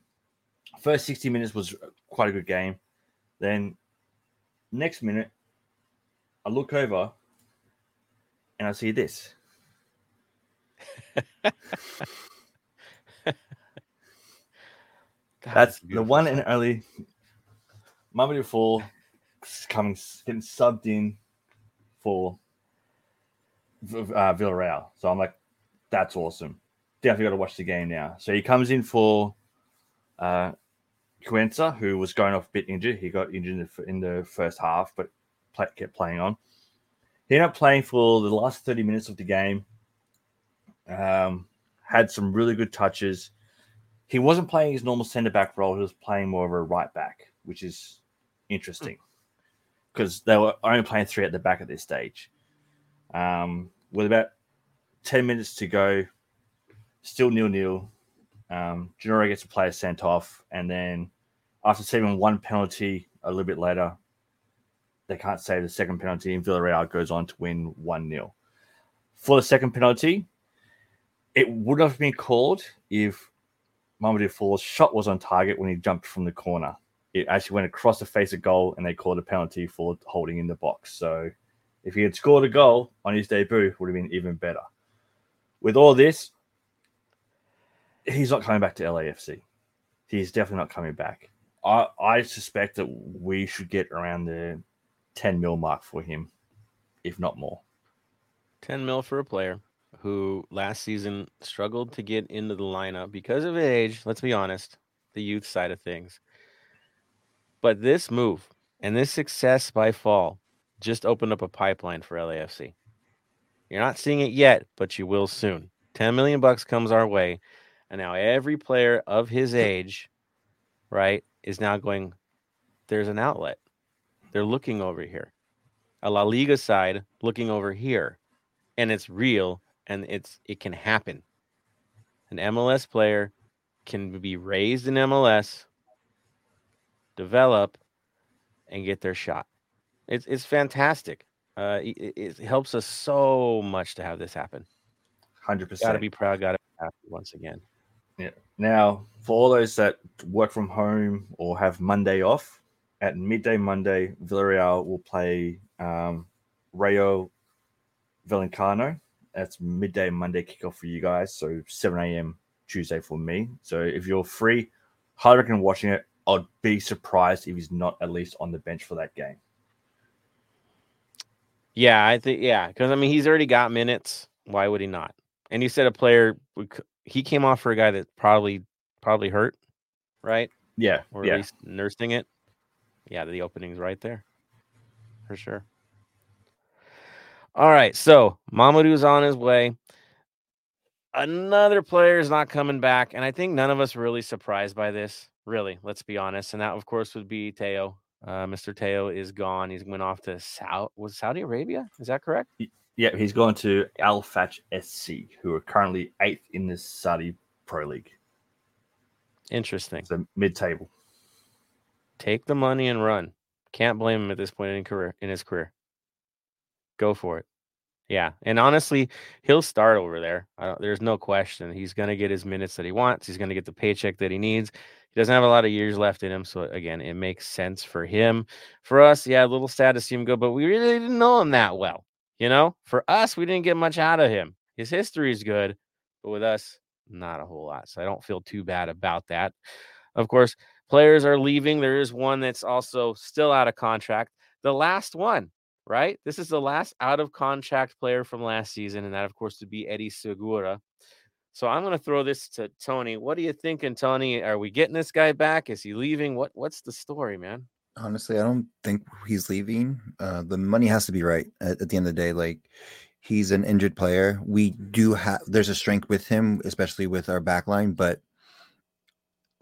First 60 minutes was quite a good game. Then next minute, I look over and I see this. God, That's the one and only Mamadou Fall coming getting subbed in for uh, Villarreal. So I'm like, that's awesome. Definitely got to watch the game now. So he comes in for uh, Cuenca, who was going off a bit injured. He got injured in the, in the first half, but play, kept playing on. He ended up playing for the last 30 minutes of the game. Um, had some really good touches. He wasn't playing his normal centre back role. He was playing more of a right back, which is interesting because they were only playing three at the back at this stage. Um, with about 10 minutes to go, still nil nil. Um, Girona gets a player sent off, and then after saving one penalty a little bit later, they can't save the second penalty, and Villarreal goes on to win 1 0. For the second penalty, it would have been called if Mamadou Fall's shot was on target when he jumped from the corner. It actually went across the face of goal, and they called a penalty for holding in the box. So if he had scored a goal on his debut, it would have been even better. With all this, he's not coming back to LAFC. He's definitely not coming back. I, I suspect that we should get around the 10 mil mark for him, if not more. 10 mil for a player who last season struggled to get into the lineup because of age. Let's be honest, the youth side of things. But this move and this success by fall just opened up a pipeline for LAFC. You're not seeing it yet, but you will soon. 10 million bucks comes our way. And now every player of his age, right, is now going, there's an outlet. They're looking over here. A La Liga side looking over here. And it's real and it's it can happen. An MLS player can be raised in MLS, develop, and get their shot. It's it's fantastic. Uh, it, it helps us so much to have this happen. 100%. Got to be proud. Got to be happy once again. Yeah. Now, for all those that work from home or have Monday off, at midday Monday, Villarreal will play um, Rayo Vallecano. That's midday Monday kickoff for you guys. So 7 a.m. Tuesday for me. So if you're free, highly recommend watching it. I'd be surprised if he's not at least on the bench for that game. Yeah, I think yeah, because I mean he's already got minutes. Why would he not? And you said a player he came off for a guy that probably probably hurt, right? Yeah. Or yeah. at least nursing it. Yeah, the opening's right there. For sure. All right, so Mamadou's on his way. Another player is not coming back, and I think none of us really surprised by this. Really, let's be honest. And that, of course, would be Tello. Uh, Mr. Tello is gone. He's went off to South was Saudi Arabia. Is that correct? Yeah, he's going to Al Fateh SC, who are currently eighth in the Saudi Pro League. Interesting. So mid table. Take the money and run. Can't blame him at this point in career in his career. Go for it. Yeah, and honestly, he'll start over there. There's no question. He's going to get his minutes that he wants. He's going to get the paycheck that he needs. He doesn't have a lot of years left in him, so again, it makes sense for him. For us, yeah, a little sad to see him go, but we really didn't know him that well. You know, for us, we didn't get much out of him. His history is good, but with us, not a whole lot. So I don't feel too bad about that. Of course, players are leaving. There is one that's also still out of contract. The last one, right? This is the last out of contract player from last season, and that, of course, would be Eddie Segura. So I'm going to throw this to Tony. What are you thinking, Tony? Are we getting this guy back? Is he leaving? What What's the story, man? Honestly, I don't think he's leaving. Uh, the money has to be right at, at the end of the day. Like he's an injured player. We do have there's a strength with him, especially with our back line, but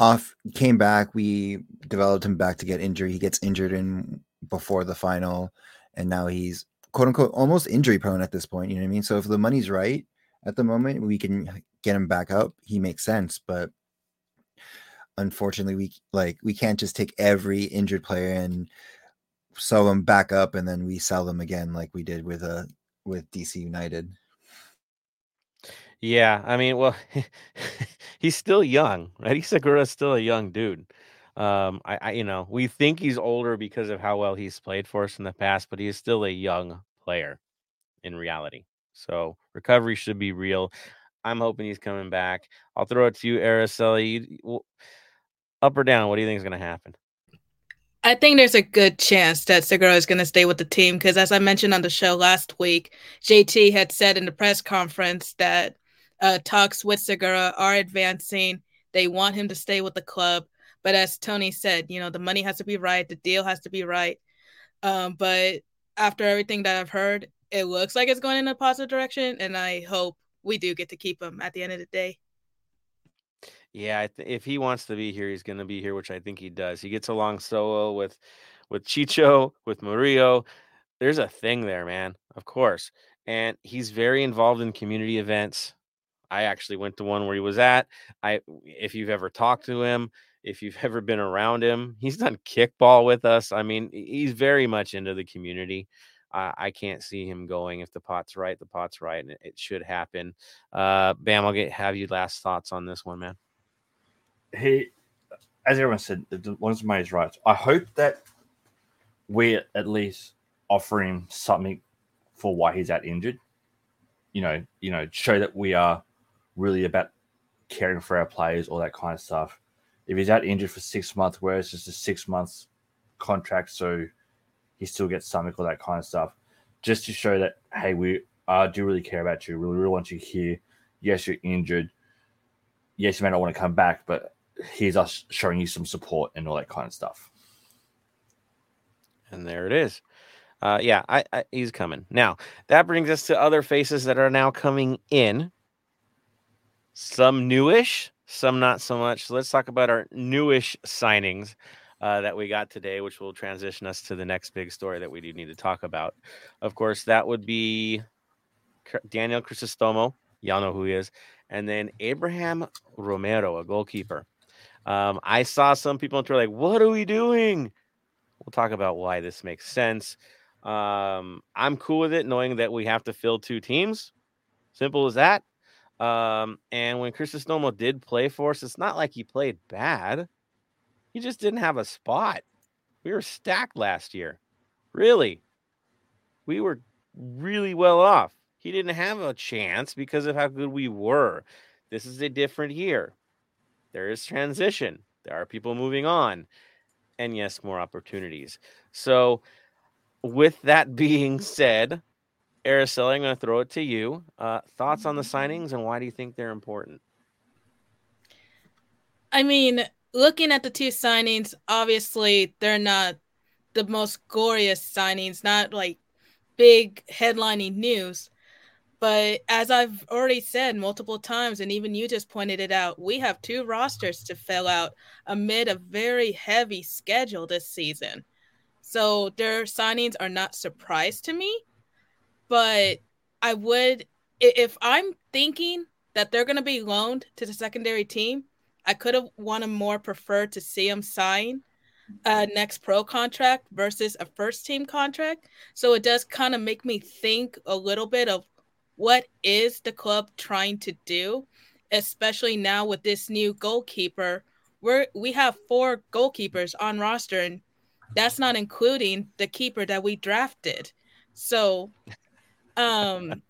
off came back. We developed him back to get injured. He gets injured in before the final, and now he's quote unquote almost injury prone at this point. You know what I mean? So if the money's right at the moment, we can get him back up. He makes sense, but unfortunately we like we can't just take every injured player and sew them back up and then we sell them again like we did with uh with DC United. Yeah, I mean, well, he's still young, right? Eddie Segura's still a young dude. Um, I, I, you know, we think he's older because of how well he's played for us in the past, but he is still a young player in reality. So recovery should be real. I'm hoping he's coming back. I'll throw it to you, Araceli. Up or down? What do you think is going to happen? I think there's a good chance that Segura is going to stay with the team because, as I mentioned on the show last week, JT had said in the press conference that uh, talks with Segura are advancing. They want him to stay with the club. But as Tony said, you know, the money has to be right, the deal has to be right. Um, but after everything that I've heard, it looks like it's going in a positive direction. And I hope we do get to keep him at the end of the day. Yeah, if he wants to be here, he's going to be here, which I think he does. He gets along so well with with Chicho, with Murillo. There's a thing there, man. Of course, and he's very involved in community events. I actually went to one where he was at. I, if you've ever talked to him, if you've ever been around him, he's done kickball with us. I mean, he's very much into the community. I, I can't see him going if the pot's right. The pot's right, and it, it should happen. Uh, Bam, I'll get have you last thoughts on this one, man he, as everyone said, one of my is right. I hope that we're at least offering something for why he's out injured. You know, you know, show that we are really about caring for our players, all that kind of stuff. If he's out injured for six months, where it's just a six months contract, so he still gets something, all that kind of stuff, just to show that hey, we uh, do really care about you. We really want you here. Yes, you're injured. Yes, you may not want to come back, but here's us showing you some support and all that kind of stuff. And there it is. Uh, yeah, I, I, he's coming. Now, that brings us to other faces that are now coming in. Some newish, some not so much. So let's talk about our newish signings uh, that we got today, which will transition us to the next big story that we do need to talk about. Of course, that would be Daniel Crisostomo. Y'all know who he is. And then Abraham Romero, a goalkeeper. Um, I saw some people on Twitter like, "What are we doing?" We'll talk about why this makes sense. Um, I'm cool with it, knowing that we have to fill two teams. Simple as that. Um, and when Crisostomo did play for us, it's not like he played bad. He just didn't have a spot. We were stacked last year. Really. We were really well off. He didn't have a chance because of how good we were. This is a different year there is transition. There are people moving on. And yes, more opportunities. So, with that being said, Araceli, I'm going to throw it to you. Uh, thoughts on the signings and why do you think they're important? I mean, looking at the two signings, obviously they're not the most glorious signings, not like big headlining news. But as I've already said multiple times, and even you just pointed it out, we have two rosters to fill out amid a very heavy schedule this season. So their signings are not surprise to me, but I would, if I'm thinking that they're going to be loaned to the secondary team, I could have wanted more preferred to see them sign a next pro contract versus a first team contract. So it does kind of make me think a little bit of what is the club trying to do, especially now with this new goalkeeper? We're we have four goalkeepers on roster, and that's not including the keeper that we drafted. So, um,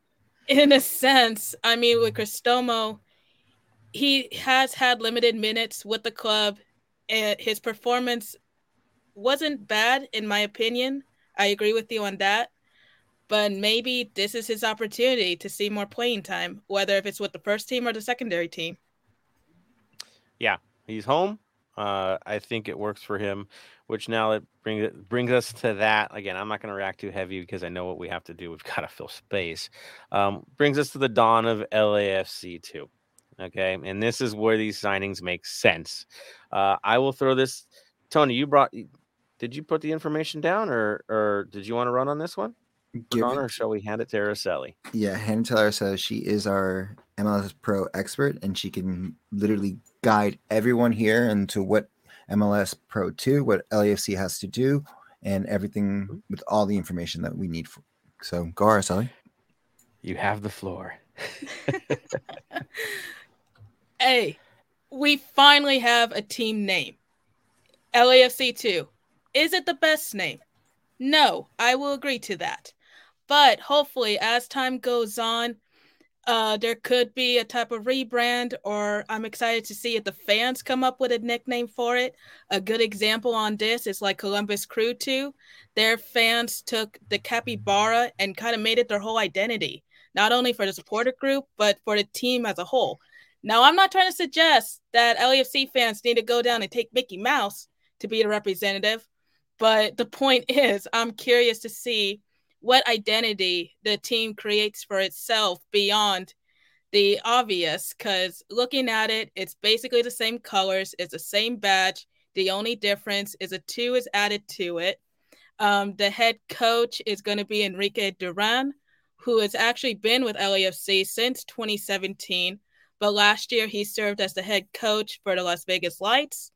in a sense, I mean, with Crisostomo, he has had limited minutes with the club, and his performance wasn't bad, in my opinion. I agree with you on that but maybe this is his opportunity to see more playing time, whether if it's with the first team or the secondary team. Yeah, he's home. Uh, I think it works for him, which now it brings brings us to that again. I'm not going to react too heavy because I know what we have to do. We've got to fill space. Um, brings us to the dawn of LAFC two. Okay, and this is where these signings make sense. Uh, I will throw this. Tony, you brought. Did you put the information down, or or did you want to run on this one? Give on, or shall we hand it to Araceli? Yeah, hand it to Araceli. She is our MLS Pro expert, and she can literally guide everyone here into what MLS Pro 2, what LAFC has to do, and everything mm-hmm. with all the information that we need. For. So go, Araceli. You have the floor. hey, we finally have a team name. LAFC 2. Is it the best name? No, I will agree to that. But hopefully, as time goes on, uh, there could be a type of rebrand, or I'm excited to see if the fans come up with a nickname for it. A good example on this is like Columbus Crew 2. Their fans took the capybara and kind of made it their whole identity, not only for the supporter group, but for the team as a whole. Now, I'm not trying to suggest that LAFC fans need to go down and take Mickey Mouse to be the representative, but the point is, I'm curious to see what identity the team creates for itself beyond the obvious because looking at it it's basically the same colors it's the same badge the only difference is a two is added to it. Um, the head coach is going to be enrique duran who has actually been with lafc since 2017 but last year he served as the head coach for the las vegas lights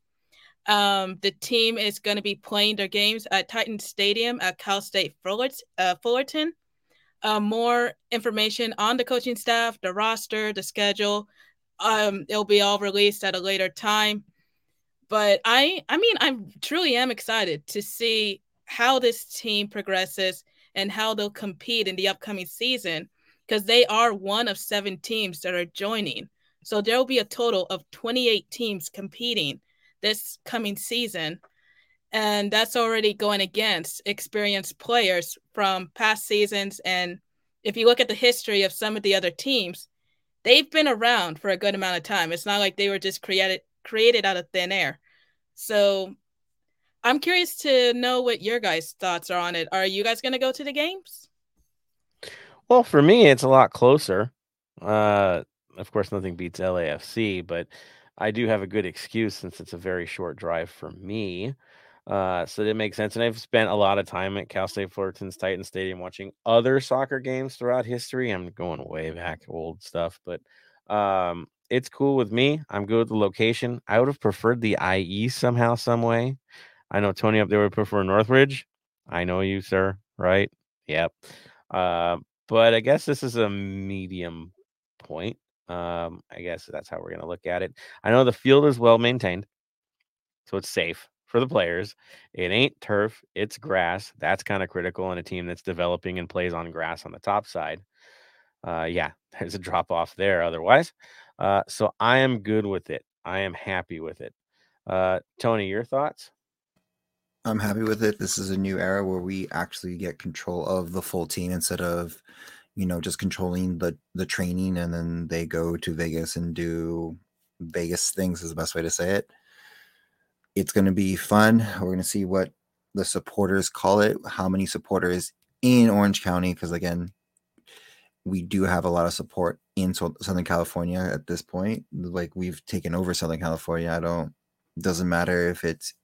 um, the team is going to be playing their games at Titan Stadium at Cal State uh, Fullerton. Uh, more information on the coaching staff, the roster, the schedule. Um, it'll be all released at a later time. But I, I mean, I truly am excited to see how this team progresses and how they'll compete in the upcoming season because they are one of seven teams that are joining. So there will be a total of 28 teams competing this coming season. And that's already going against experienced players from past seasons. And if you look at the history of some of the other teams, they've been around for a good amount of time. It's not like they were just created created out of thin air. So I'm curious to know what your guys' thoughts are on it. Are you guys going to go to the games? Well, for me, it's a lot closer. Uh, of course, nothing beats LAFC, but I do have a good excuse since it's a very short drive for me. Uh, so it makes sense. And I've spent a lot of time at Cal State Fullerton's Titan Stadium watching other soccer games throughout history. I'm going way back, old stuff, but um, it's cool with me. I'm good with the location. I would have preferred the IE somehow, some way. I know Tony up there would prefer Northridge. I know you, sir. Right? Yep. Uh, but I guess this is a medium point. Um, I guess that's how we're going to look at it. I know the field is well maintained, so it's safe for the players. It ain't turf, it's grass. That's kind of critical in a team that's developing and plays on grass on the top side. Uh, yeah, there's a drop off there otherwise. Uh, so I am good with it. I am happy with it. Uh, Tony, your thoughts? I'm happy with it. This is a new era where we actually get control of the full team instead of you know just controlling the the training and then they go to vegas and do vegas things is the best way to say it. It's going to be fun. We're going to see what the supporters call it how many supporters in orange county because again we do have a lot of support in southern california at this point. Like we've taken over southern california. I don't doesn't matter if it's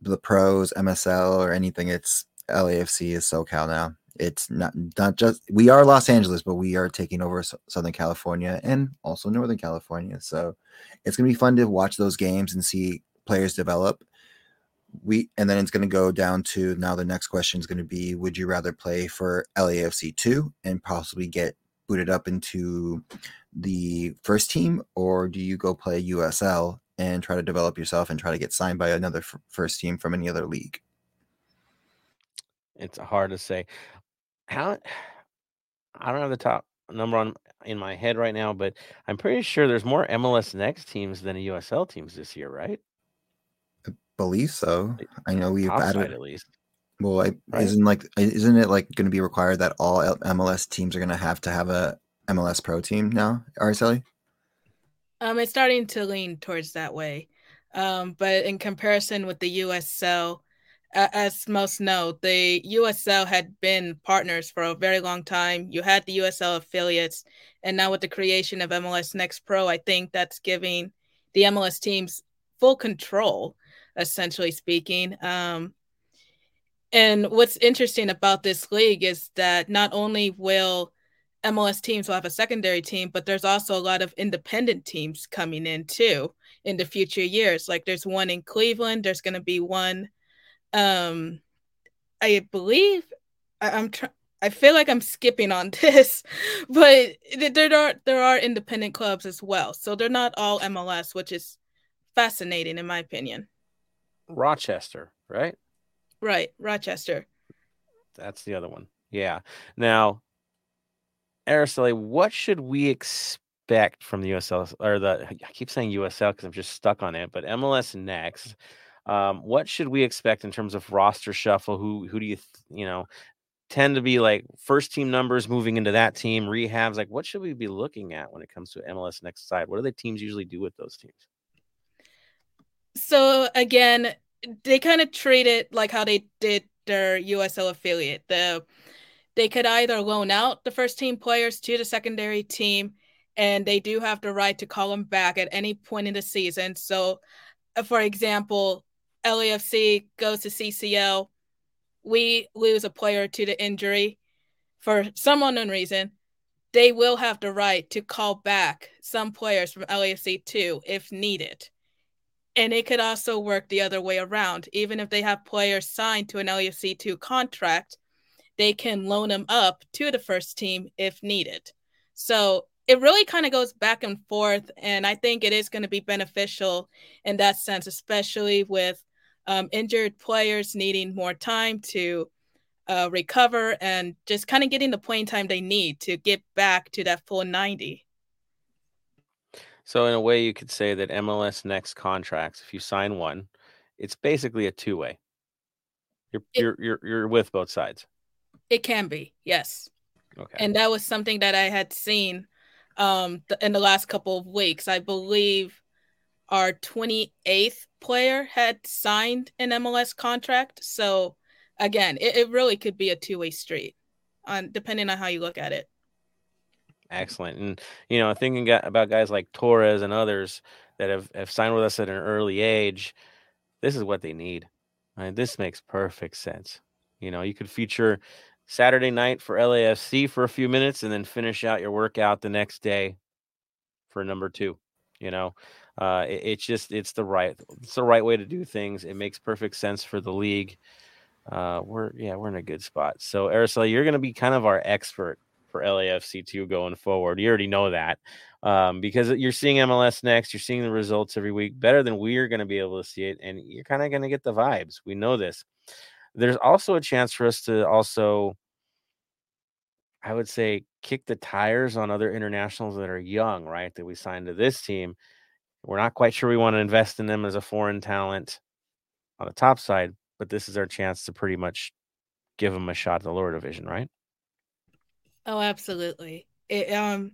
the pros msl or anything it's lafc is socal now it's not not just we are Los Angeles, but we are taking over Southern California and also Northern California. So it's gonna be fun to watch those games and see players develop. We and then it's gonna go down to now the next question is gonna be: Would you rather play for LAFC two and possibly get booted up into the first team, or do you go play USL and try to develop yourself and try to get signed by another f- first team from any other league? It's hard to say how I don't have the top number on in my head right now, but I'm pretty sure there's more MLS Next teams than USL teams this year, right? I believe so. I know we've added at least. Well, I, right? isn't like isn't it like going to be required that all MLS teams are going to have to have a MLS Pro team now, Araceli? Um, it's starting to lean towards that way. Um, but in comparison with the USL, as most know, the USL had been partners for a very long time. You had the USL affiliates, and now with the creation of MLS Next Pro, I think that's giving the MLS teams full control, essentially speaking. Um, and what's interesting about this league is that not only will MLS teams will have a secondary team, but there's also a lot of independent teams coming in too in the future years. Like there's one in Cleveland, there's going to be one um i believe I, am trying I feel like I'm skipping on this, but there are there are independent clubs as well, so they're not all MLS, which is fascinating in my opinion. Rochester, right? Right, Rochester. That's the other one. Yeah. Now, Araceli, what should we expect from the USL or the I keep saying USL because I'm just stuck on it, but MLS next. Um, what should we expect in terms of roster shuffle? Who who do you you know tend to be like first team numbers moving into that team, rehabs? Like what should we be looking at when it comes to MLS next side? What do the teams usually do with those teams? So again, they kind of treat it like how they did their USL affiliate. The they could either loan out the first team players to the secondary team, and they do have the right to call them back at any point in the season. So, uh, for example, LAFC goes to CCL, we lose a player to the injury for some unknown reason. They will have the right to call back some players from LAFC too if needed. And it could also work the other way around. Even if they have players signed to an LAFC 2 contract, they can loan them up to the first team if needed. So it really kind of goes back and forth. And I think it is going to be beneficial in that sense, especially with um, injured players needing more time to uh, recover and just kind of getting the playing time they need to get back to that full 90. So in a way, you could say that MLS next contracts, if you sign one, it's basically a two way. You're it, you're you're you're with both sides. It can be, yes. Okay. And that was something that I had seen um th- in the last couple of weeks. I believe our 28th player had signed an MLS contract. So again, it, it really could be a two way street, on depending on how you look at it. Excellent. And, you know, thinking about guys like Torres and others that have, have signed with us at an early age, this is what they need. Right? This makes perfect sense. You know, you could feature Saturday night for LAFC for a few minutes and then finish out your workout the next day for number two. You know, uh, it, it's just it's the right it's the right way to do things. It makes perfect sense for the league. Uh, we're yeah we're in a good spot. So Araceli, you're going to be kind of our expert for LAFC2 going forward. You already know that um, because you're seeing MLS next. You're seeing the results every week better than we are going to be able to see it, and you're kind of going to get the vibes. We know this. There's also a chance for us to also, I would say, kick the tires on other internationals that are young, right? That we signed to this team. We're not quite sure we want to invest in them as a foreign talent on the top side, but this is our chance to pretty much give them a shot at the lower division, right? Oh, absolutely. It, um,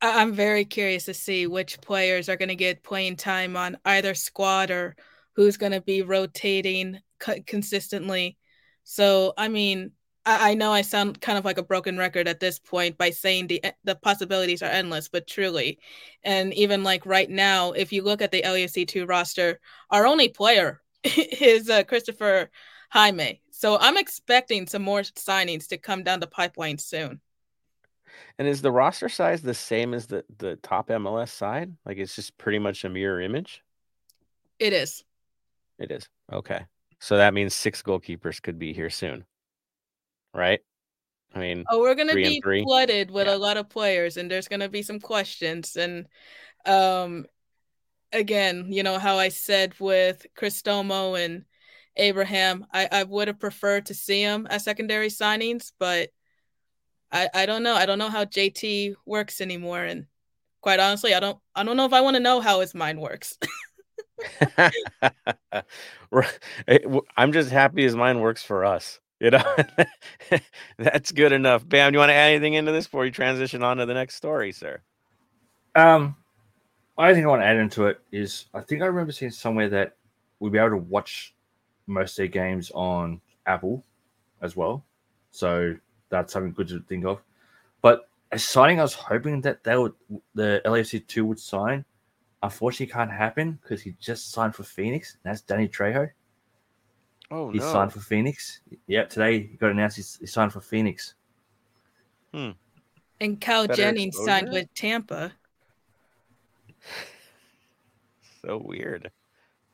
I'm very curious to see which players are going to get playing time on either squad or who's going to be rotating consistently. So, I mean, I-, I know I sound kind of like a broken record at this point by saying the the possibilities are endless, but truly, and even like right now, if you look at the LAFC two roster, our only player is uh, Christopher Jaime. So I'm expecting some more signings to come down the pipeline soon. And is the roster size the same as the the top MLS side? Like it's just pretty much a mirror image? It is. It is. Okay. So that means six goalkeepers could be here soon. Right? I mean, oh, we're gonna be flooded with yeah. a lot of players, and there's gonna be some questions. And um, again, you know how I said with Cristomo and Abraham, I, I would have preferred to see them as secondary signings, but I, I don't know. I don't know how JT works anymore. And quite honestly, I don't I don't know if I want to know how his mind works. I'm just happy his mind works for us. You know, that's good enough. Bam, do you want to add anything into this before you transition on to the next story, sir? Um, I think I want to add into it is I think I remember seeing somewhere that we'll be able to watch most of their games on Apple as well. So that's something good to think of. But a signing, I was hoping that they would the LAFC two would sign. Unfortunately, can't happen because he just signed for Phoenix. that's Danny Trejo. Oh he no! signed for Phoenix. Yeah, today he got announced he, he signed for Phoenix. Hmm. And Cal Better Jennings exposure? signed with Tampa. so weird.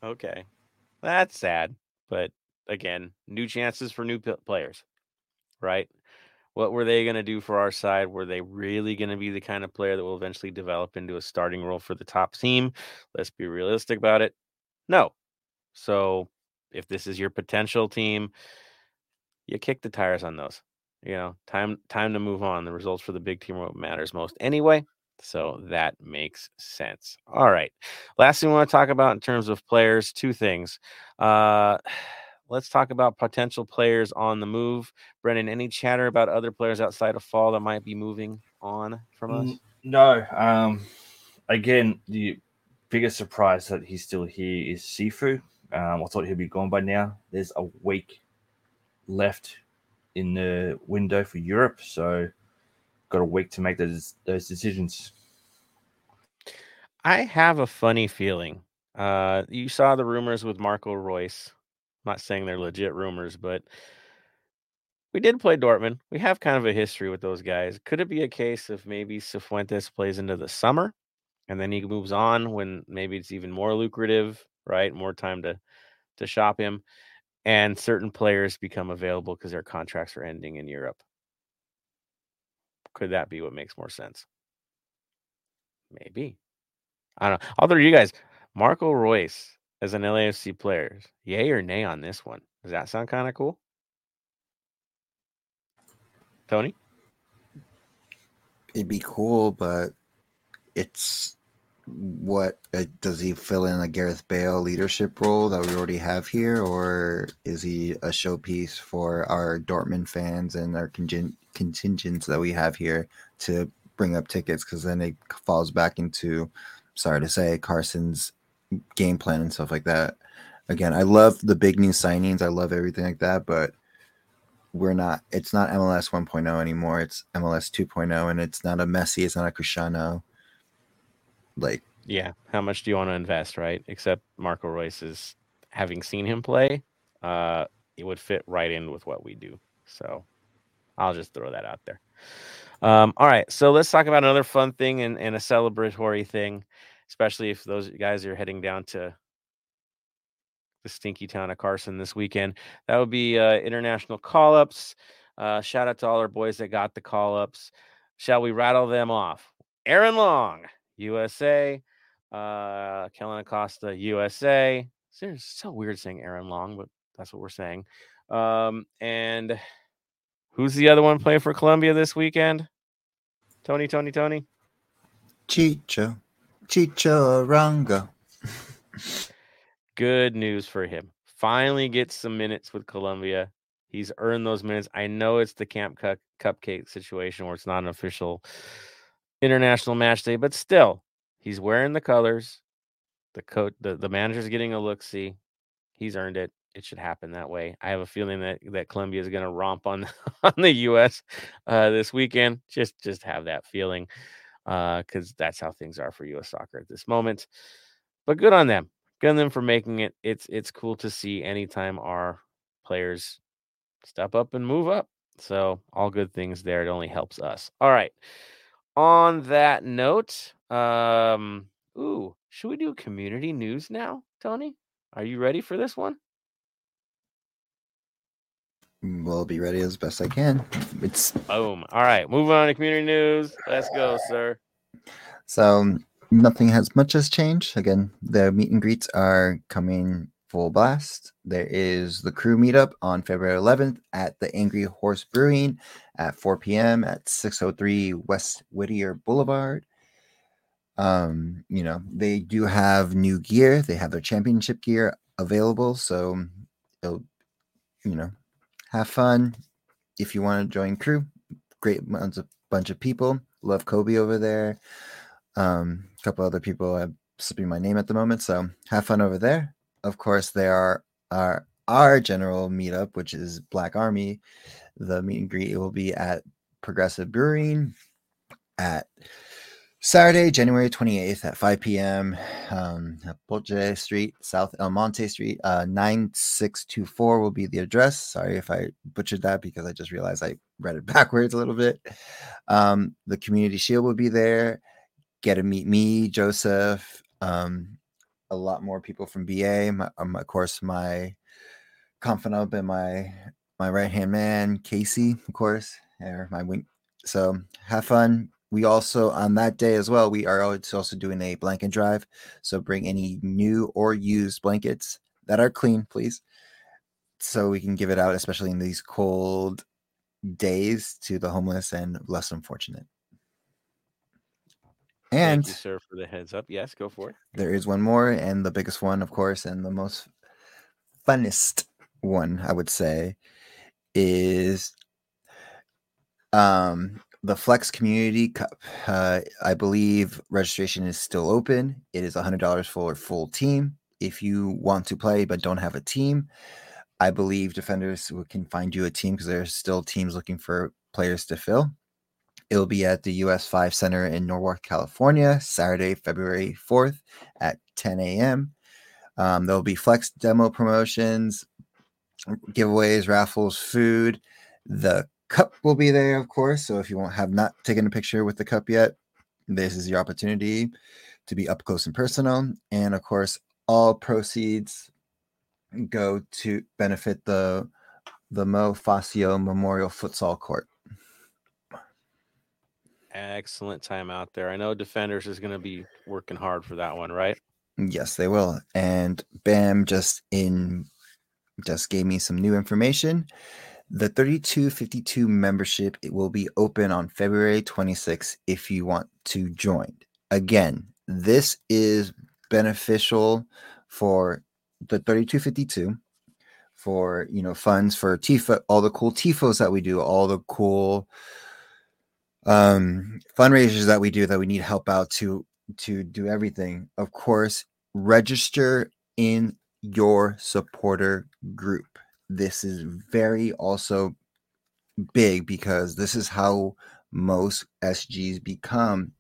Okay, that's sad, but again, new chances for new p- players, right? What were they going to do for our side? Were they really going to be the kind of player that will eventually develop into a starting role for the top team? Let's be realistic about it. No. So if this is your potential team, you kick the tires on those. you know, time time to move on. The results for the big team what matters most anyway. So that makes sense. All right. Last thing we want to talk about in terms of players, two things. Uh let's talk about potential players on the move. Brendan, any chatter about other players outside of fall that might be moving on from us? No. Um, again, the biggest surprise that he's still here is Sifu. Um, I thought he'd be gone by now. There's a week left in the window for Europe, so got a week to make those those decisions. I have a funny feeling. Uh, you saw the rumors with Marco Reus. I'm not saying they're legit rumors, but we did play Dortmund. We have kind of a history with those guys. Could it be a case of maybe Cifuentes plays into the summer and then he moves on when maybe it's even more lucrative, right? More time to to shop him and certain players become available because their contracts are ending in Europe. Could that be what makes more sense? Maybe. I don't know. Throw you guys. Marco Reus as an LAFC player. Yay or nay on this one? Does that sound kind of cool? Tony? It'd be cool, but it's what uh, does he fill in a Gareth Bale leadership role that we already have here, or is he a showpiece for our Dortmund fans and our contingent contingents that we have here to bring up tickets? Because then it falls back into, sorry to say, Carson's game plan and stuff like that. Again, I love the big new signings. I love everything like that, but we're not. It's not MLS 1.0 anymore. It's MLS 2.0, and it's not a Messi. It's not a Cristiano. Like, yeah, how much do you want to invest, right? Except Marco Reus is having seen him play, uh, it would fit right in with what we do. So I'll just throw that out there. Um, all right, so let's talk about another fun thing and, and a celebratory thing especially if those guys are heading down to the stinky town of Carson this weekend. That would be uh, international call ups. Uh, shout out to all our boys that got the call ups. Shall we rattle them off? Aaron Long, USA. Uh, Kellyn Acosta, USA. It's so weird saying Aaron Long, but that's what we're saying. Um, and who's the other one playing for Colombia this weekend? Tony, Tony, Tony. Chicho. Chicharanga. Good news for him. Finally gets some minutes with Colombia. He's earned those minutes. I know it's the Camp Cup Cupcake situation where it's not an official international match day, but still, he's wearing the colors. The coach, the, the manager's getting a look see. He's earned it. It should happen that way. I have a feeling that that Colombia is going to romp on on the U.S. Uh, this weekend. Just just have that feeling because uh, that's how things are for U.S. soccer at this moment. But good on them. Good on them for making it. It's it's cool to see anytime our players step up and move up. So all good things there. It only helps us. All right. On that note, um, ooh, should we do community news now, Tony? Are you ready for this one? We'll be ready as best I can. It's boom. All right, moving on to community news. Let's go, sir. So nothing has much has changed. Again, the meet and greets are coming full blast. There is the crew meetup on February 11th at the Angry Horse Brewing at 4 p.m. at 603 West Whittier Boulevard. Um, you know, they do have new gear. They have their championship gear available, so you know, have fun. If you want to join crew, great bunch of bunch of people. Love Kobe over there. Um, a couple other people are slipping my name at the moment, so have fun over there. Of course, there are our our general meetup, which is Black Army. The meet and greet will be at Progressive Brewing at Saturday, January 28th at 5 p.m. Um, Street, South El Monte Street, uh, 9624 will be the address. Sorry if I butchered that because I just realized I read it backwards a little bit. Um, the Community Shield will be there. Get to meet me, Joseph, um, a lot more people from BA. My, um, of course, my confidant and my my right hand man, Casey, of course, or my wing. So have fun we also on that day as well we are also doing a blanket drive so bring any new or used blankets that are clean please so we can give it out especially in these cold days to the homeless and less unfortunate. And Thank you, sir, for the heads up. Yes, go for it. there is one more, and the biggest one, of course, and the most funnest one, I would say, is um the Flex Community Cup. Uh, I believe registration is still open. It is $100 for a full team. If you want to play but don't have a team, I believe Defenders can find you a team because there are still teams looking for players to fill. It'll be at the US 5 Center in Norwalk, California, Saturday, February 4th at 10 a.m. Um, there'll be flex demo promotions, giveaways, raffles, food. The cup will be there, of course. So if you have not taken a picture with the cup yet, this is your opportunity to be up close and personal. And of course, all proceeds go to benefit the the Mo Facio Memorial Futsal Court. Excellent time out there. I know Defenders is going to be working hard for that one, right? Yes, they will. And Bam just in just gave me some new information. The 3252 membership it will be open on February 26th if you want to join. Again, this is beneficial for the 3252 for you know funds for TIFO, all the cool TIFOs that we do, all the cool um fundraisers that we do that we need help out to to do everything. Of course, register in your supporter group. This is very also big because this is how most SGs become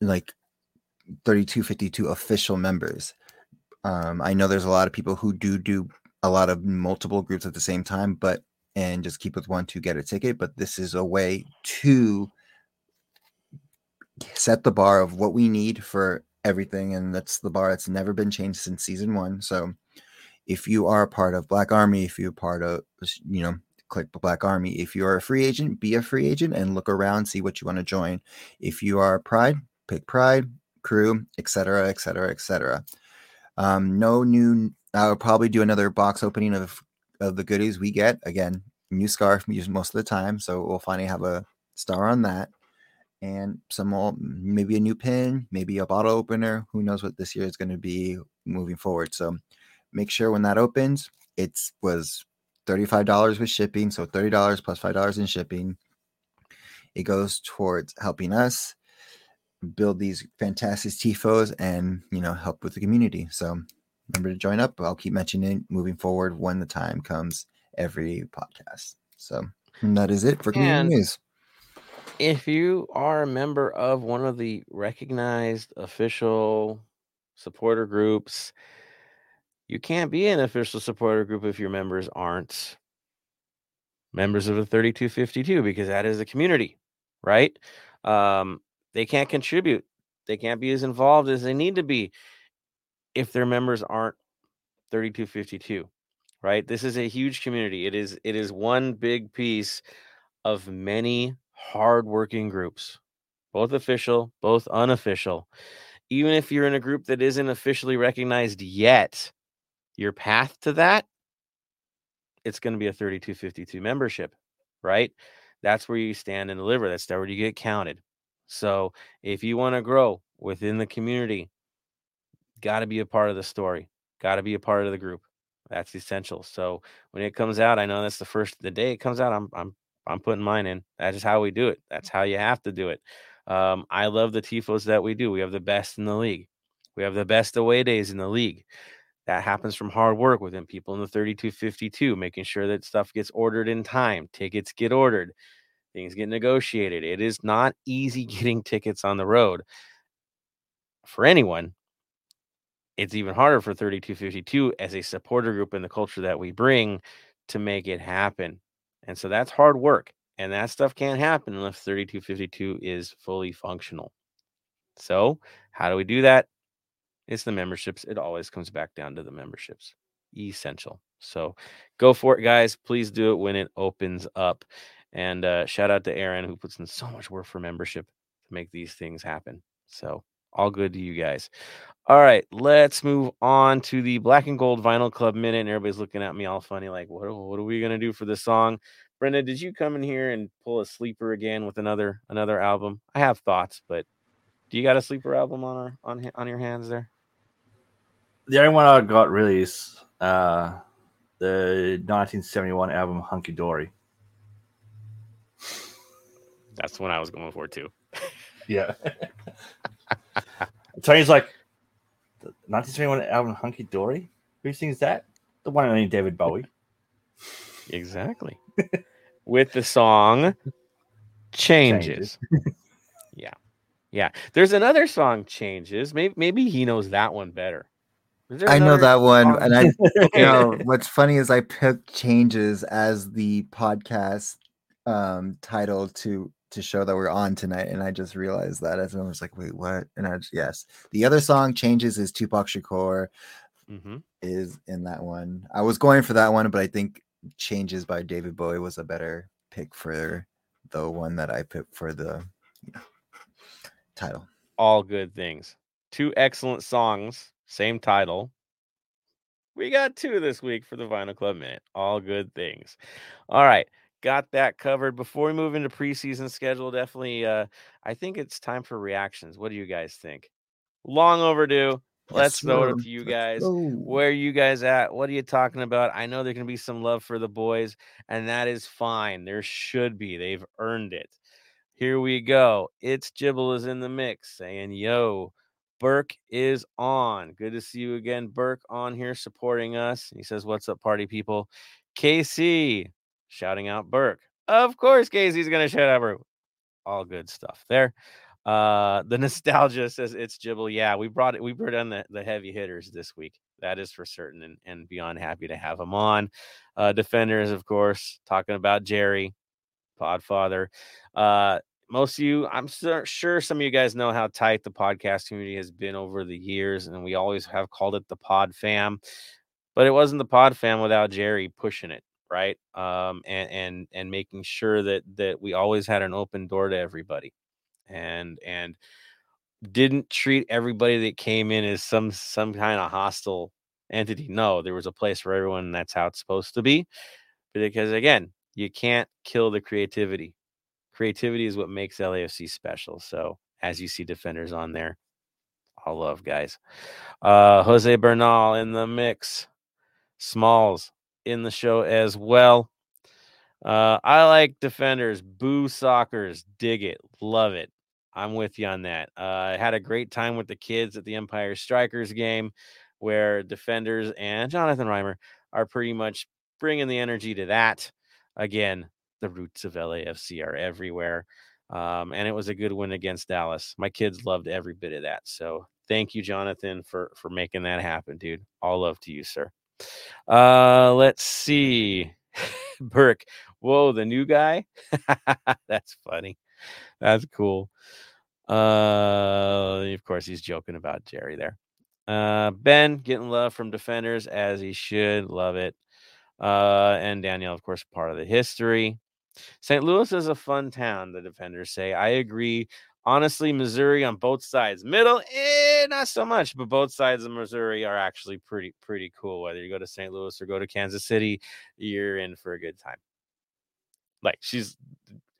like 3252 official members. Um, I know there's a lot of people who do do a lot of multiple groups at the same time, but and just keep with one to get a ticket. But this is a way to set the bar of what we need for everything, and that's the bar that's never been changed since season one. So, if you are a part of Black Army, if you're part of you know click Black Army, if you are a free agent, be a free agent and look around, see what you want to join. If you are Pride, pick Pride, Crew, etc., etc., etc. No new. I'll probably do another box opening of of the goodies we get. Again, new scarf used most of the time, so we'll finally have a star on that, and some more, maybe a new pin, maybe a bottle opener. Who knows what this year is going to be moving forward? So make sure when that opens, it was thirty five dollars with shipping, so thirty dollars plus plus five dollars in shipping. It goes towards helping us build these fantastic tifos and you know help with the community so remember to join up i'll keep mentioning moving forward when the time comes every podcast. So that is it for community And- news. If you are a member of one of the recognized official supporter groups, you can't be an official supporter group if your members aren't members of the 3252 because that is a community, right? Um, they can't contribute, they can't be as involved as they need to be if their members aren't 3252 right? This is a huge community. It is it is one big piece of many hardworking groups both official both unofficial. Even if you're in a group that isn't officially recognized yet your path to that it's going to be a 3252 membership right? That's where you stand and deliver. That's where you get counted. So if you want to grow within the community got to be a part of the story got to be a part of the group that's essential so when it comes out i know that's the first the day it comes out i'm i'm i'm putting mine in that's just how we do it that's how you have to do it um, i love the tifos that we do we have the best in the league we have the best away days in the league that happens from hard work within people in the 3252 making sure that stuff gets ordered in time tickets get ordered things get negotiated it is not easy getting tickets on the road for anyone it's even harder for 3252 as a supporter group in the culture that we bring to make it happen. And so that's hard work. And that stuff can't happen unless 3252 is fully functional. So, how do we do that? It's the memberships. It always comes back down to the memberships. Essential. So, go for it, guys. Please do it when it opens up. And uh, shout out to Aaron, who puts in so much work for membership to make these things happen. So, all good to you guys. All right, let's move on to the Black and Gold Vinyl Club minute. And everybody's looking at me all funny, like, what, what are we gonna do for this song? Brenda, did you come in here and pull a sleeper again with another another album? I have thoughts, but do you got a sleeper album on our on on your hands there? The only one I got really is uh, the 1971 album Hunky Dory. That's what I was going for too. Yeah. Tony's like, the 1971 album Hunky Dory? Who sings that? The one and only David Bowie. Exactly. With the song Changes. Changes. yeah. Yeah. There's another song Changes. Maybe maybe he knows that one better. I know that one. Song? And I you know what's funny is I picked Changes as the podcast um title to to show that we're on tonight, and I just realized that as I was like, "Wait, what?" And I just, yes, the other song changes is Tupac Shakur mm-hmm. is in that one. I was going for that one, but I think changes by David Bowie was a better pick for the one that I picked for the you know, title. All good things. Two excellent songs, same title. We got two this week for the Vinyl Club Minute. All good things. All right got that covered. Before we move into preseason schedule, definitely, uh, I think it's time for reactions. What do you guys think? Long overdue. Let's throw it to you guys. Where are you guys at? What are you talking about? I know there can be some love for the boys, and that is fine. There should be. They've earned it. Here we go. It's Jibble is in the mix saying, Yo, Burke is on. Good to see you again, Burke, on here supporting us. He says, What's up, party people? KC, shouting out Burke. Of course, Casey's gonna shout out Burke. All good stuff there. Uh, the nostalgia says it's Jibble. Yeah, we brought it. We brought on the, the heavy hitters this week. That is for certain, and, and beyond happy to have them on. Uh, defenders, of course, talking about Jerry, Podfather. Uh, most of you, I'm sure some of you guys know how tight the podcast community has been over the years, and we always have called it the Pod Fam. But it wasn't the Pod Fam without Jerry pushing it right? Um, and and and making sure that that we always had an open door to everybody, and and didn't treat everybody that came in as some some kind of hostile entity. No, there was a place for everyone, and that's how it's supposed to be. Because again, you can't kill the creativity. Creativity is what makes LAFC special. So as you see defenders on there, all love guys. Uh Jose Bernal in the mix. Smalls, in the show as well. Uh, I like defenders, boo Sockers, dig it, love it. I'm with you on that. Uh, I had a great time with the kids at the Empire Strikers game, where defenders and Jonathan Reimer are pretty much bringing the energy to that. Again, the roots of LAFC are everywhere. Um, and it was a good win against Dallas. My kids loved every bit of that. So thank you, Jonathan, for for making that happen, dude. All love to you, sir. Uh, let's see. Burke. Whoa, the new guy. That's funny. That's cool. Uh, of course, he's joking about Jerry there. Uh, Ben getting love from defenders as he should. Love it. Uh, and Danielle, of course, part of the history. St. Louis is a fun town, the defenders say. I agree honestly, Missouri on both sides. Middle, eh, not so much, but both sides of Missouri are actually pretty pretty cool. Whether you go to St. Louis or go to Kansas City, you're in for a good time. Like she's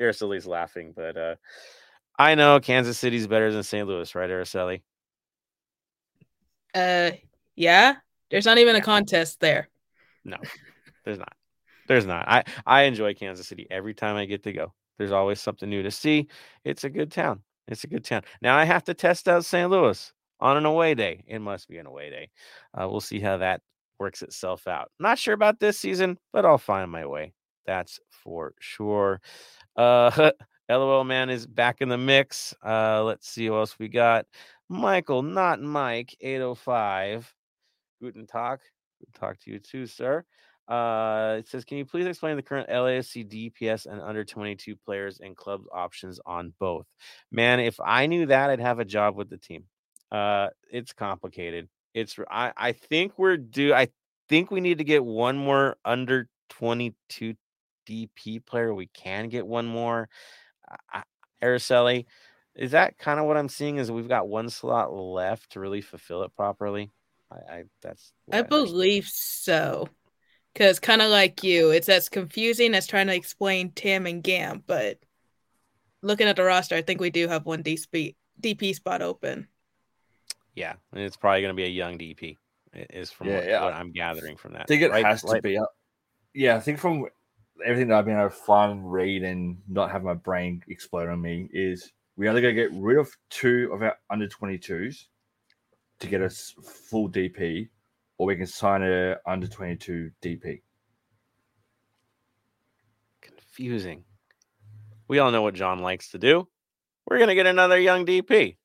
Araceli's laughing, but uh I know Kansas City's better than St. Louis, right, Araceli? Uh yeah. There's not even a contest there. No, there's not. There's not. I I enjoy Kansas City every time I get to go. There's always something new to see. It's a good town. It's a good town. Now I have to test out St. Louis on an away day. It must be an away day. Uh, we'll see how that works itself out. Not sure about this season, but I'll find my way. That's for sure. Uh, LOL man is back in the mix. Uh, let's see what else we got. Michael, not Mike, 805. Guten Tag. Good talk to you too, sir. Uh, it says, can you please explain the current LAFC DPS and under 22 players and club options on both? Man, if I knew that, I'd have a job with the team. Uh, it's complicated. It's I, I think we're due. I think we need to get one more under 22 DP player. We can get one more. Uh, Araceli, is that kind of what I'm seeing? Is we've got one slot left to really fulfill it properly? I, I that's I, I believe so Because kind of like you, it's as confusing as trying to explain TAM and GAM. But looking at the roster, I think we do have one DP, DP spot open. Yeah, and it's probably going to be a young DP. Is from yeah, what, yeah. what, I'm gathering from that. I think it right, has to right. be. Uh, yeah, I think from everything that I've been able to find, read, and not have my brain explode on me is we either going to get rid of two of our under 22s to get us full DP, or we can sign a under 22 DP. Confusing. We all know what John likes to do. We're going to get another young DP.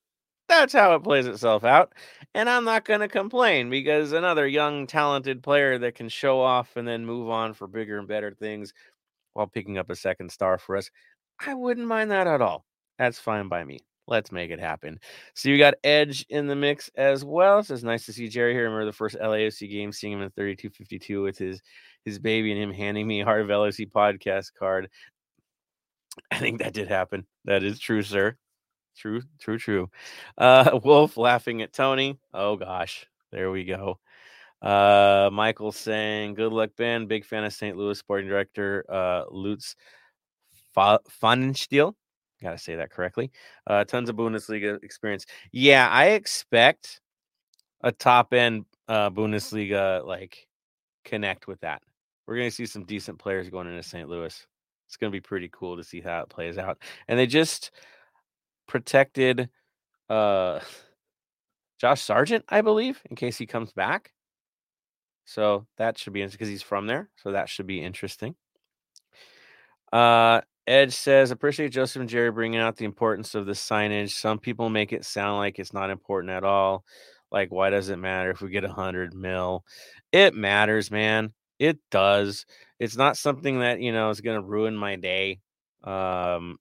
That's how it plays itself out. And I'm not going to complain because another young, talented player that can show off and then move on for bigger and better things while picking up a second star for us, I wouldn't mind that at all. That's fine by me. Let's make it happen. So you got Edge in the mix as well. So it's nice to see Jerry here. Remember the first LAFC game, seeing him in 3252 with his his baby and him handing me a Heart of LAFC podcast card. I think that did happen. That is true, sir. True, true, true. Uh, Wolf laughing at Tony. Oh gosh, there we go. Uh, Michael saying, "Good luck, Ben. Big fan of St. Louis sporting director uh, Lutz Pfannenstiel. Got to say that correctly. Uh, tons of Bundesliga experience. Yeah, I expect a top end uh, Bundesliga like connect with that. We're going to see some decent players going into St. Louis. It's going to be pretty cool to see how it plays out. And they just protected uh, Josh Sargent, I believe, in case he comes back. So that should be interesting because he's from there. So that should be interesting. Uh, Edge says, appreciate Joseph and Jerry bringing out the importance of the signage. Some people make it sound like it's not important at all. Like, why does it matter if we get a hundred mil? It matters, man. It does. It's not something that you know is going to ruin my day. Um,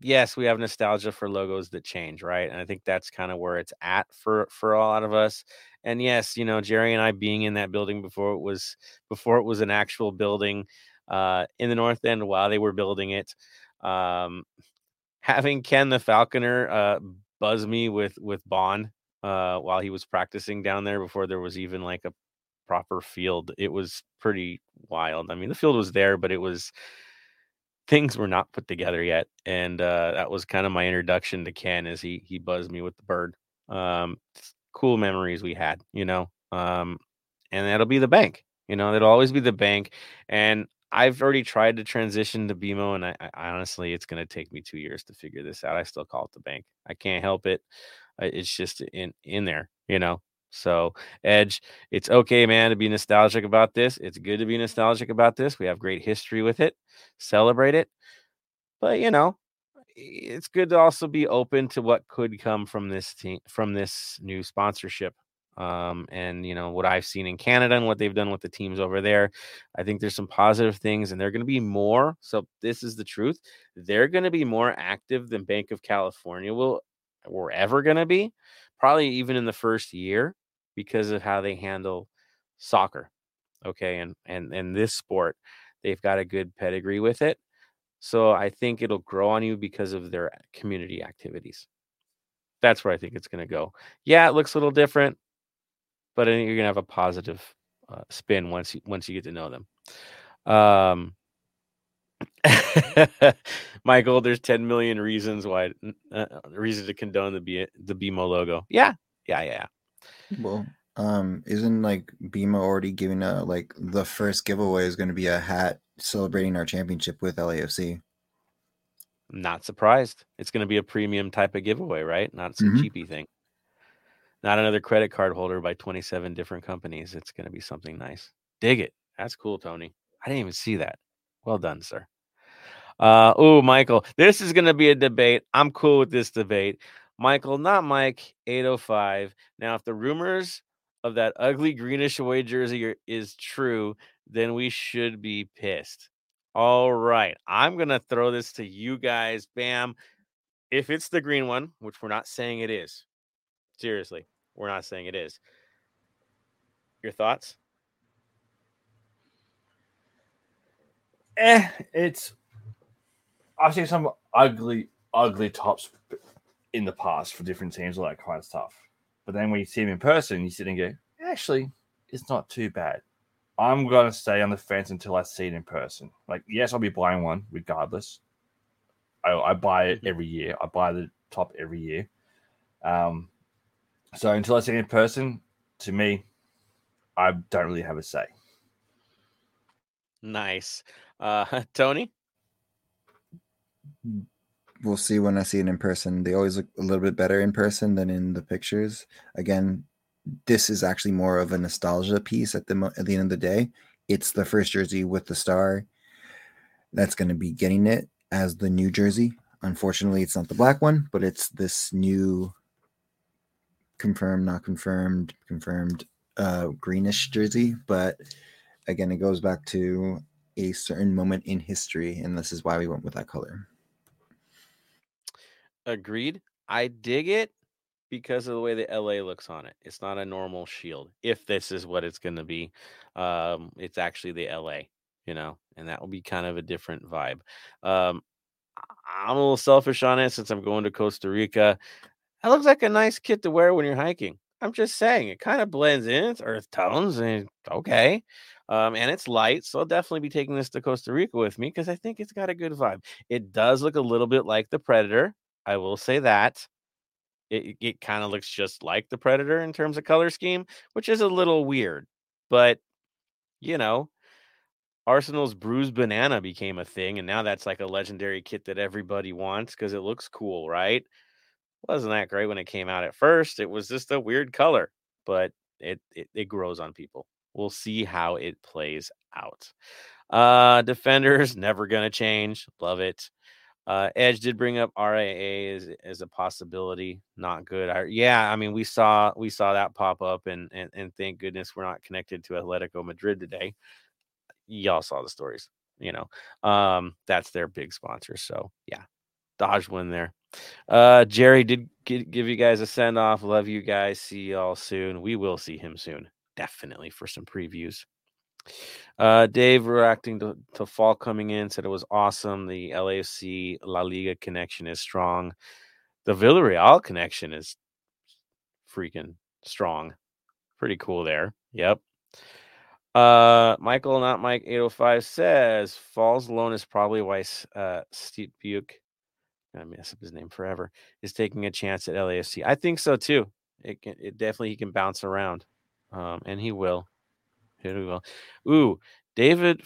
yes, we have nostalgia for logos that change, right? And I think that's kind of where it's at for for a lot of us. And yes, you know, Jerry and I being in that building before it was before it was an actual building uh, in the North End while they were building it. Um, having Ken the Falconer uh, buzz me with with Bond uh, while he was practicing down there before there was even like a proper field. It was pretty wild. I mean, the field was there, but it was things were not put together yet, and uh, that was kind of my introduction to Ken. As he he buzzed me with the bird. Um, cool memories we had, you know. Um, and that'll be the bank. You know, it'll always be the bank. And I've already tried to transition to BMO, and I, I honestly, it's going to take me two years to figure this out. I still call it the bank. I can't help it. Uh, it's just in in there, you know. So Edge, it's okay, man, to be nostalgic about this. It's good to be nostalgic about this. We have great history with it. Celebrate it, but you know, it's good to also be open to what could come from this team from this new sponsorship um, and you know what I've seen in Canada and what they've done with the teams over there. I think there's some positive things, and they're going to be more. So this is the truth. They're going to be more active than Bank of California will. We're ever going to be, probably even in the first year, because of how they handle soccer. Okay, and and and this sport, they've got a good pedigree with it. So I think it'll grow on you because of their community activities. That's where I think it's going to go. Yeah, it looks a little different but I think you're gonna have a positive uh, spin once you once you get to know them. Um, Michael, there's 10 million reasons why uh, reason to condone the B, the BMO logo. Yeah, yeah, yeah. Well, um, isn't like BMO already giving a like the first giveaway is going to be a hat celebrating our championship with LAFC. not surprised. It's going to be a premium type of giveaway, right? Not some mm-hmm. cheapy thing not another credit card holder by 27 different companies. It's going to be something nice. Dig it. That's cool, Tony. I didn't even see that. Well done, sir. Uh, oh, Michael, this is going to be a debate. I'm cool with this debate. Michael, not Mike, 805. Now, if the rumors of that ugly greenish away jersey are, is true, then we should be pissed. All right. I'm going to throw this to you guys. Bam. If it's the green one, which we're not saying it is, seriously, we're not saying it is. Your thoughts? Eh, it's. I've seen some ugly, ugly tops in the past for different teams, all that kind of stuff. But then when you see them in person, you sit and go, actually, it's not too bad. I'm gonna stay on the fence until I see it in person. Like, yes, I'll be buying one regardless. I, I buy it every year. I buy the top every year. Um, so until I see it in person, to me, I don't really have a say. Nice, uh, Tony. We'll see when I see it in person. They always look a little bit better in person than in the pictures. Again, this is actually more of a nostalgia piece at the at the end of the day. It's the first jersey with the star that's going to be getting it as the new jersey. Unfortunately, it's not the black one, but it's this new confirmed, not confirmed, confirmed uh, greenish jersey. But again, it goes back to a certain moment in history, and this is why we went with that color. Agreed. I dig it because of the way the LA looks on it. It's not a normal shield. If this is what it's going to be, um, it's actually the LA, you know, and that will be kind of a different vibe. Um, I'm a little selfish on it since I'm going to Costa Rica. That looks like a nice kit to wear when you're hiking. I'm just saying it kind of blends in. It's earth tones and okay. Um, and it's light, so I'll definitely be taking this to Costa Rica with me because I think it's got a good vibe. It does look a little bit like the Predator. I will say that it, it kind of looks just like the Predator in terms of color scheme, which is a little weird. But, you know, Arsenal's bruised banana became a thing, and now that's like a legendary kit that everybody wants because it looks cool, right? Wasn't that great when it came out at first? It was just a weird color, but it it, it grows on people. We'll see how it plays out. Uh defenders never gonna change. Love it. Uh, Edge did bring up RAA as, as a possibility. Not good. I, yeah, I mean we saw we saw that pop up, and, and and thank goodness we're not connected to Atletico Madrid today. Y'all saw the stories, you know. Um, that's their big sponsor. So yeah, Dodge win there. Uh, Jerry did g- give you guys a send off. Love you guys. See y'all soon. We will see him soon, definitely for some previews. Uh, Dave reacting to, to fall coming in said it was awesome. The LAFC La Liga connection is strong. The Villarreal connection is freaking strong. Pretty cool there. Yep. Uh, Michael, not Mike 805 says Falls alone is probably why uh, Steve Buke, I mess up his name forever, is taking a chance at LAFC. I think so too. It can, it definitely he can bounce around, um, and he will. We go. Ooh, David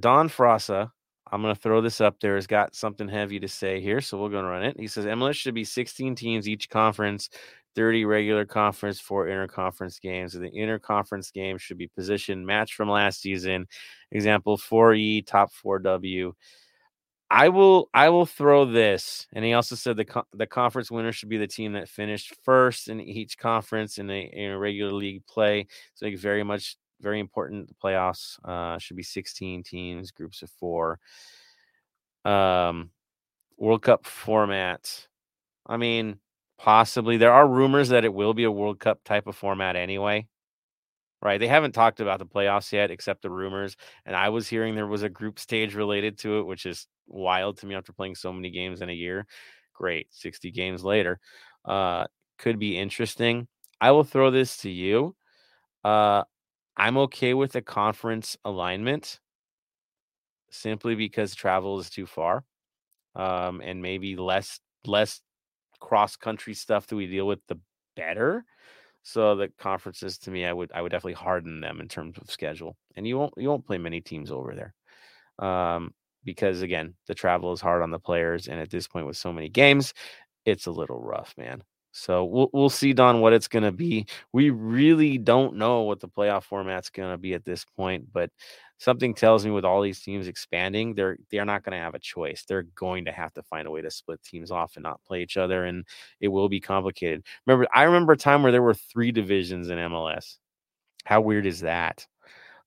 Don Frasa. I'm to throw this up there. Has got something heavy to say here, so we're to run it. He says MLS should be 16 teams each conference, 30 regular conference, four interconference games. And The interconference games should be positioned match from last season. Example 4E, top 4W. I will I will throw this, and he also said the co- the conference winner should be the team that finished first in each conference in a, in a regular league play. So very much very important. The playoffs uh, should be 16 teams, groups of four. Um, World Cup format. I mean, possibly there are rumors that it will be a World Cup type of format anyway. Right? They haven't talked about the playoffs yet, except the rumors. And I was hearing there was a group stage related to it, which is wild to me after playing so many games in a year. Great, 60 games later. Uh, could be interesting. I will throw this to you. Uh, I'm okay with the conference alignment simply because travel is too far. Um, and maybe less less cross country stuff that we deal with, the better. So the conferences to me, I would I would definitely harden them in terms of schedule. And you won't you won't play many teams over there. Um, because again, the travel is hard on the players, and at this point with so many games, it's a little rough, man. So we'll we'll see, Don, what it's going to be. We really don't know what the playoff format's going to be at this point, but something tells me with all these teams expanding, they're they're not going to have a choice. They're going to have to find a way to split teams off and not play each other, and it will be complicated. Remember, I remember a time where there were three divisions in MLS. How weird is that?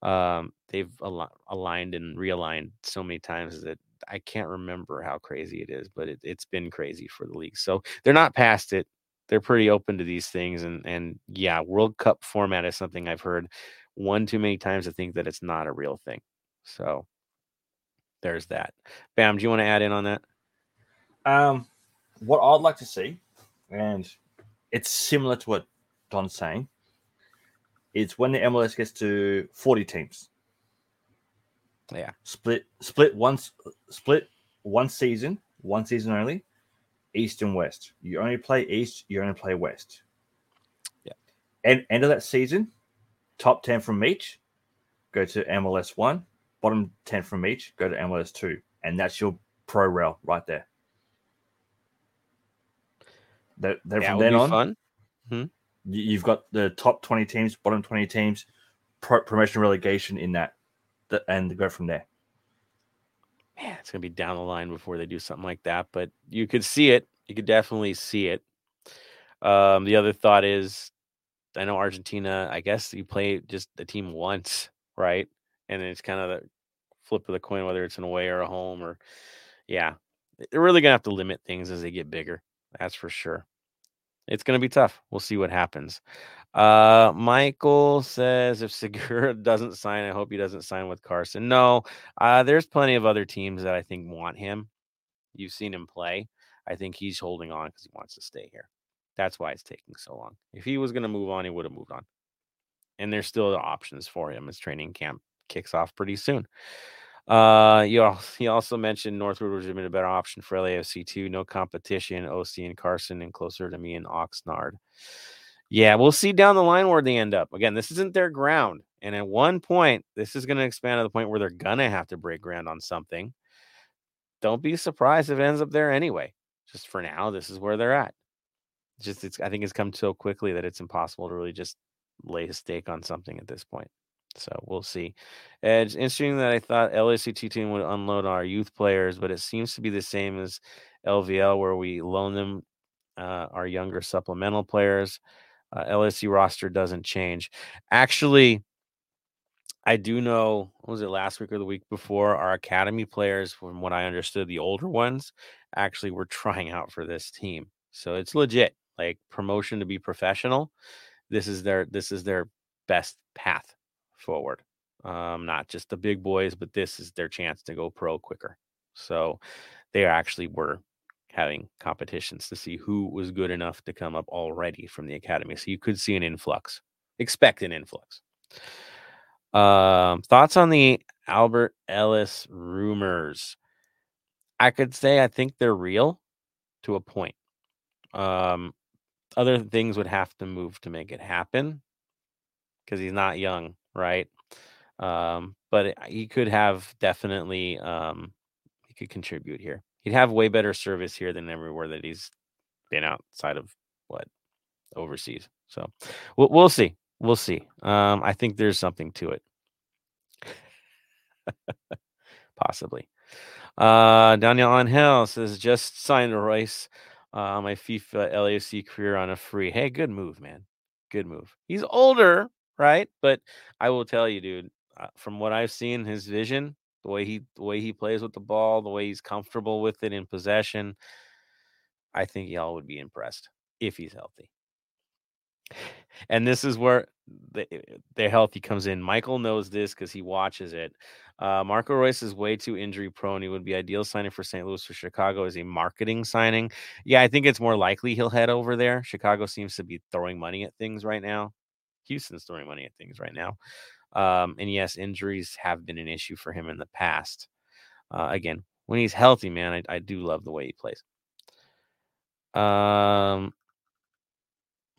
Um, they've al- aligned and realigned so many times that I can't remember how crazy it is, but it, it's been crazy for the league. So they're not past it they're pretty open to these things and and yeah world cup format is something i've heard one too many times to think that it's not a real thing so there's that bam do you want to add in on that um what i'd like to see and it's similar to what don's saying is when the mls gets to 40 teams Yeah. Split split once split one season, one season only, East and West. You only play East, you only play West. Yeah. And end of that season, top 10 from each, go to MLS one, bottom 10 from each, go to MLS two. And that's your pro rail right there. That, that from then on, fun. you- you've got the top 20 teams, bottom 20 teams, pro- promotion relegation in that, th- and go from there. Man, it's gonna be down the line before they do something like that, but you could see it. You could definitely see it. Um, the other thought is, I know Argentina. I guess you play just the team once, right? And it's kind of the flip of the coin whether it's an away or a home, or yeah, they're really gonna have to limit things as they get bigger. That's for sure. It's gonna be tough. We'll see what happens. Uh, Michael says if Segura doesn't sign, I hope he doesn't sign with Carson. No, uh, there's plenty of other teams that I think want him. You've seen him play. I think he's holding on because he wants to stay here. That's why it's taking so long. If he was going to move on, he would have moved on. And there's still options for him as training camp kicks off pretty soon. Uh, you al- he also mentioned Northwood would have been a better option for LAFC too. No competition, OC and Carson, and closer to me and Oxnard. Yeah, we'll see down the line where they end up. Again, this isn't their ground. And at one point, this is going to expand to the point where they're going to have to break ground on something. Don't be surprised if it ends up there anyway. Just for now, this is where they're at. Just, it's, I think it's come so quickly that it's impossible to really just lay a stake on something at this point. So we'll see. And It's interesting that I thought LACT team would unload our youth players, but it seems to be the same as LVL, where we loan them uh, our younger supplemental players uh, LSU roster doesn't change. Actually, I do know, was it last week or the week before? Our academy players, from what I understood, the older ones actually were trying out for this team. So it's legit, like promotion to be professional. This is their this is their best path forward. Um, not just the big boys, but this is their chance to go pro quicker. So they actually were having competitions to see who was good enough to come up already from the academy. So you could see an influx, expect an influx. Um, thoughts on the Alberth Elis rumors? I could say I think they're real to a point. Um, other things would have to move to make it happen because he's not young, right? Um, but he could have definitely um, he could contribute here he'd have way better service here than everywhere that he's been outside of what overseas. So we'll we'll see. We'll see. Um, I think there's something to it. Possibly. Uh, Daniel Angel says just signed a Royce uh, my FIFA LAFC career on a free. Hey, good move, man. Good move. He's older, right? But I will tell you, dude, uh, from what I've seen, his vision, the way he the way he plays with the ball, the way he's comfortable with it in possession, I think y'all would be impressed if he's healthy. And this is where the the healthy comes in. Michael knows this because he watches it. Uh, Marco Reus is way too injury prone. He would be ideal signing for St. Louis or Chicago as a marketing signing. Yeah, I think it's more likely he'll head over there. Chicago seems to be throwing money at things right now. Houston's throwing money at things right now. Um, and yes, injuries have been an issue for him in the past. Uh, again, when he's healthy, man, I, I do love the way he plays. Um,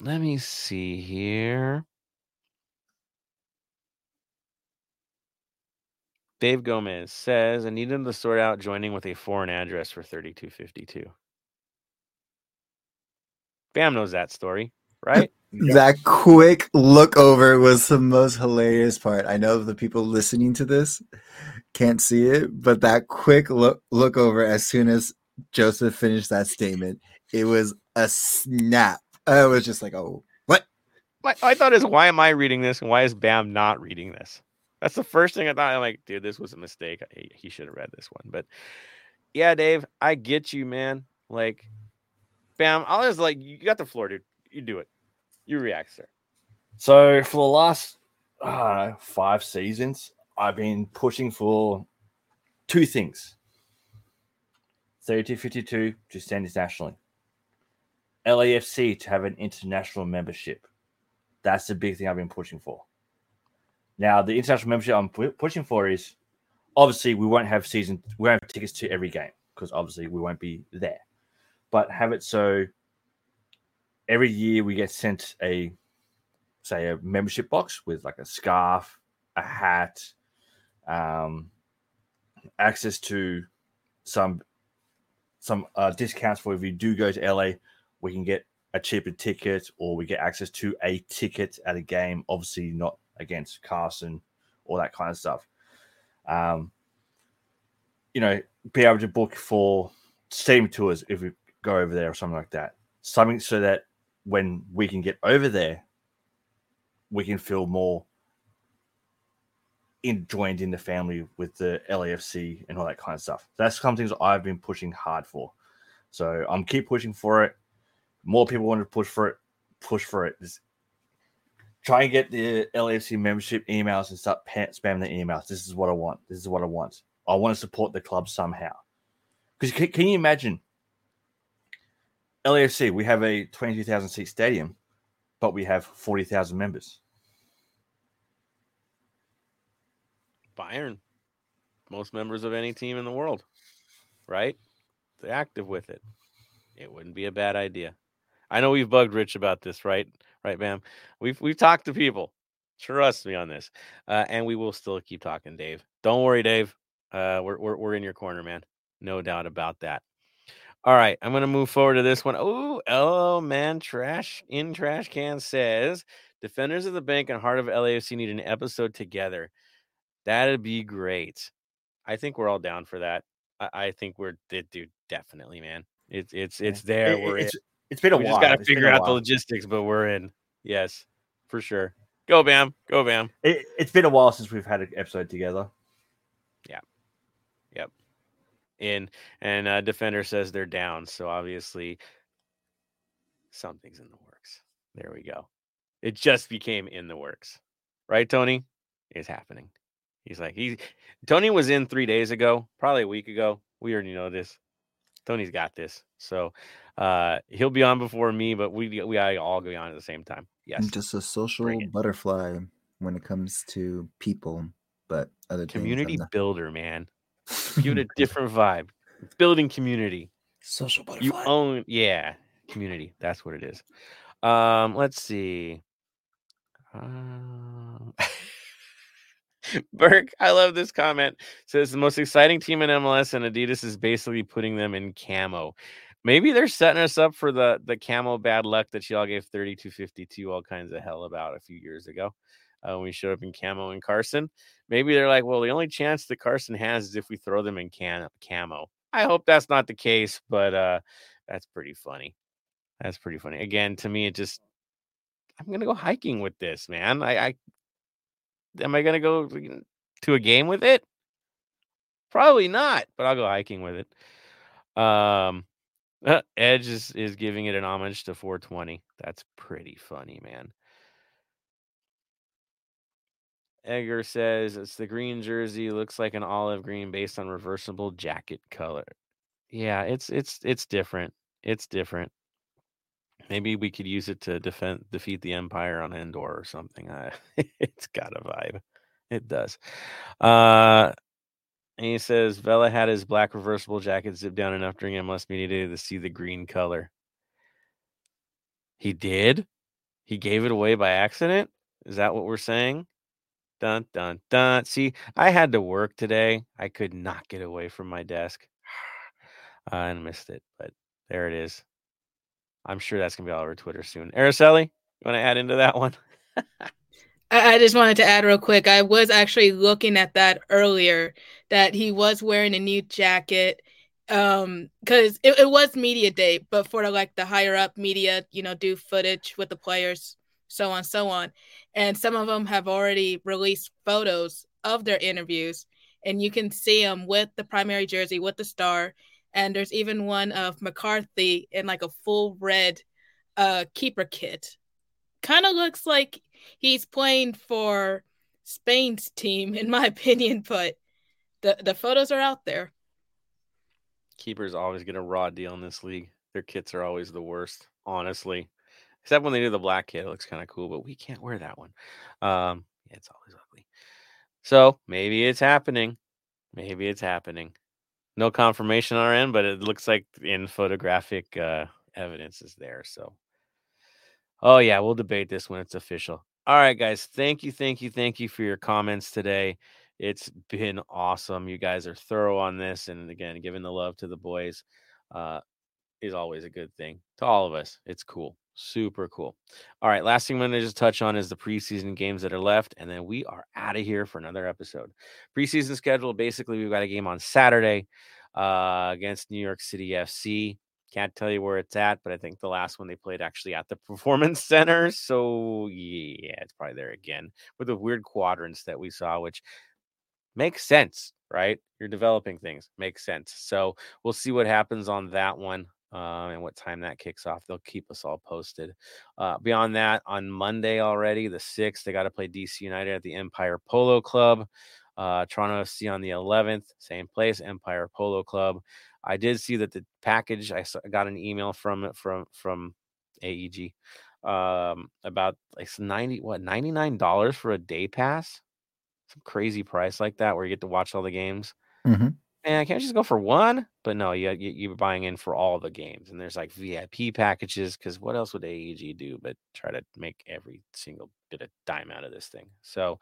let me see here. Dave Gomez says, I need him to sort out joining with a foreign address for 3252. Bam knows that story, right? That quick look over was the most hilarious part. I know the people listening to this can't see it, but that quick look look over as soon as Joseph finished that statement, it was a snap. I was just like, "Oh, what?" My, I thought is why am I reading this and why is Bam not reading this? That's the first thing I thought. I'm like, dude, this was a mistake. He, he should have read this one. But yeah, Dave, I get you, man. Like, Bam, I was like you got the floor, dude. You do it. You react, sir. So for the last uh, five seasons, I've been pushing for two things: 3252 to stand internationally, LAFC to have an international membership. That's the big thing I've been pushing for. Now, the international membership I'm pu- pushing for is obviously we won't have season we won't have tickets to every game because obviously we won't be there. But have it so every year we get sent a say a membership box with like a scarf, a hat, um, access to some some uh, discounts for if you do go to LA, we can get a cheaper ticket or we get access to a ticket at a game. Obviously, not against Carson, all that kind of stuff. Um, you know, be able to book for steam tours if we go over there or something like that. Something so that when we can get over there, we can feel more in, joined in the family with the LAFC and all that kind of stuff. That's some things I've been pushing hard for. So I'm keep pushing for it. More people want to push for it. Push for it. Just try and get the LAFC membership emails and start spamming the emails. This is what I want. This is what I want. I want to support the club somehow. Because can, can you imagine LAFC? We have a 22,000 seat stadium, but we have 40,000 members. Bayern, most members of any team in the world, right? They're active with it. It wouldn't be a bad idea. I know we've bugged Rich about this, right? Right, Bam. We've we've talked to people. Trust me on this, uh, and we will still keep talking, Dave. Don't worry, Dave. Uh, we're, we're we're in your corner, man. No doubt about that. All right, I'm gonna move forward to this one. Oh, oh man, trash in trash can says Defenders of the Banc and heart of LAFC need an episode together. That'd be great. I think we're all down for that. I, I think we're dude, definitely, man. It's it's it's there. It, we're it's. It's been a we while. just gotta figure out the logistics, but we're in. Yes, for sure. Go Bam. Go Bam. It, it's been a while since we've had an episode together. Yeah. Yep. In and uh defender says they're down. So obviously something's in the works. There we go. It just became in the works. Right, Tony? It's happening. He's like he Tony was in three days ago, probably a week ago. We already know this. Tony's got this. So uh he'll be on before me, but we we all go on at the same time. Yes. I'm just a social butterfly when it comes to people, but other Community not. builder, man. Give it a different vibe. It's building community. social butterfly. You own, yeah, community. That's what it is. Um, let's see. Um, Burke, I love this comment. Says the most exciting team in MLS, and Adidas is basically putting them in camo. Maybe they're setting us up for the the camo bad luck that y'all gave 3252 all kinds of hell about a few years ago. Uh, when we showed up in camo and Carson. Maybe they're like, well, the only chance that Carson has is if we throw them in can- camo. I hope that's not the case, but uh, that's pretty funny. That's pretty funny. Again, to me, it just I'm gonna go hiking with this, man. I, I am I gonna go to a game with it? Probably not, but I'll go hiking with it. Um, Edge is is giving it an homage to 420. That's pretty funny, man. Edgar says it's the green jersey, looks like an olive green based on reversible jacket color. Yeah, it's it's it's different. It's different. Maybe we could use it to defend defeat the Empire on Endor or something. Uh, it's got a vibe. It does. Uh and he says Vela had his black reversible jacket zipped down enough during MLS media day to see the green color. He did? He gave it away by accident? Is that what we're saying? Dun dun dun. See, I had to work today. I could not get away from my desk. I missed it, but there it is. I'm sure that's gonna be all over Twitter soon. Araceli, you want to add into that one? I just wanted to add real quick. I was actually looking at that earlier that he was wearing a new jacket um because it, it was media day but for the, like the higher up media you know do footage with the players so on so on and some of them have already released photos of their interviews and you can see them with the primary jersey with the star and there's even one of mccarthy in like a full red uh keeper kit kind of looks like he's playing for Spain's team, in my opinion. But the the photos are out there. Keepers always get a raw deal in this league. Their kits are always the worst, honestly. Except when they do the black kit, it looks kind of cool, but we can't wear that one. Um, yeah, it's always ugly. So maybe it's happening. Maybe it's happening. No confirmation on our end, but it looks like in photographic uh, evidence is there. So, oh yeah, we'll debate this when it's official. All right, guys. Thank you, thank you, thank you for your comments today. It's been awesome. You guys are thorough on this, and again, giving the love to the boys uh, is always a good thing to all of us. It's cool. Super cool. All right. Last thing I'm going to just touch on is the preseason games that are left. And then we are out of here for another episode. Preseason schedule basically, we've got a game on Saturday uh, against New York City FC. Can't tell you where it's at, but I think the last one they played actually at the Performance Center. So, yeah, it's probably there again with the weird quadrants that we saw, which makes sense, right? You're developing things, makes sense. So, we'll see what happens on that one uh, and what time that kicks off. They'll keep us all posted. Uh, beyond that, on Monday already, the 6th, they got to play DC United at the Empire Polo Club. Uh, Toronto FC on the 11th, same place, Empire Polo Club. I did see that the package. I got an email from it from from AEG um, about like 90 what 99 dollars for a day pass. Some crazy price like that where you get to watch all the games. Mm-hmm man, can't just go for one? But no, you, you you're buying in for all the games, and there's like VIP packages. Because what else would AEG do but try to make every single bit of dime out of this thing? So,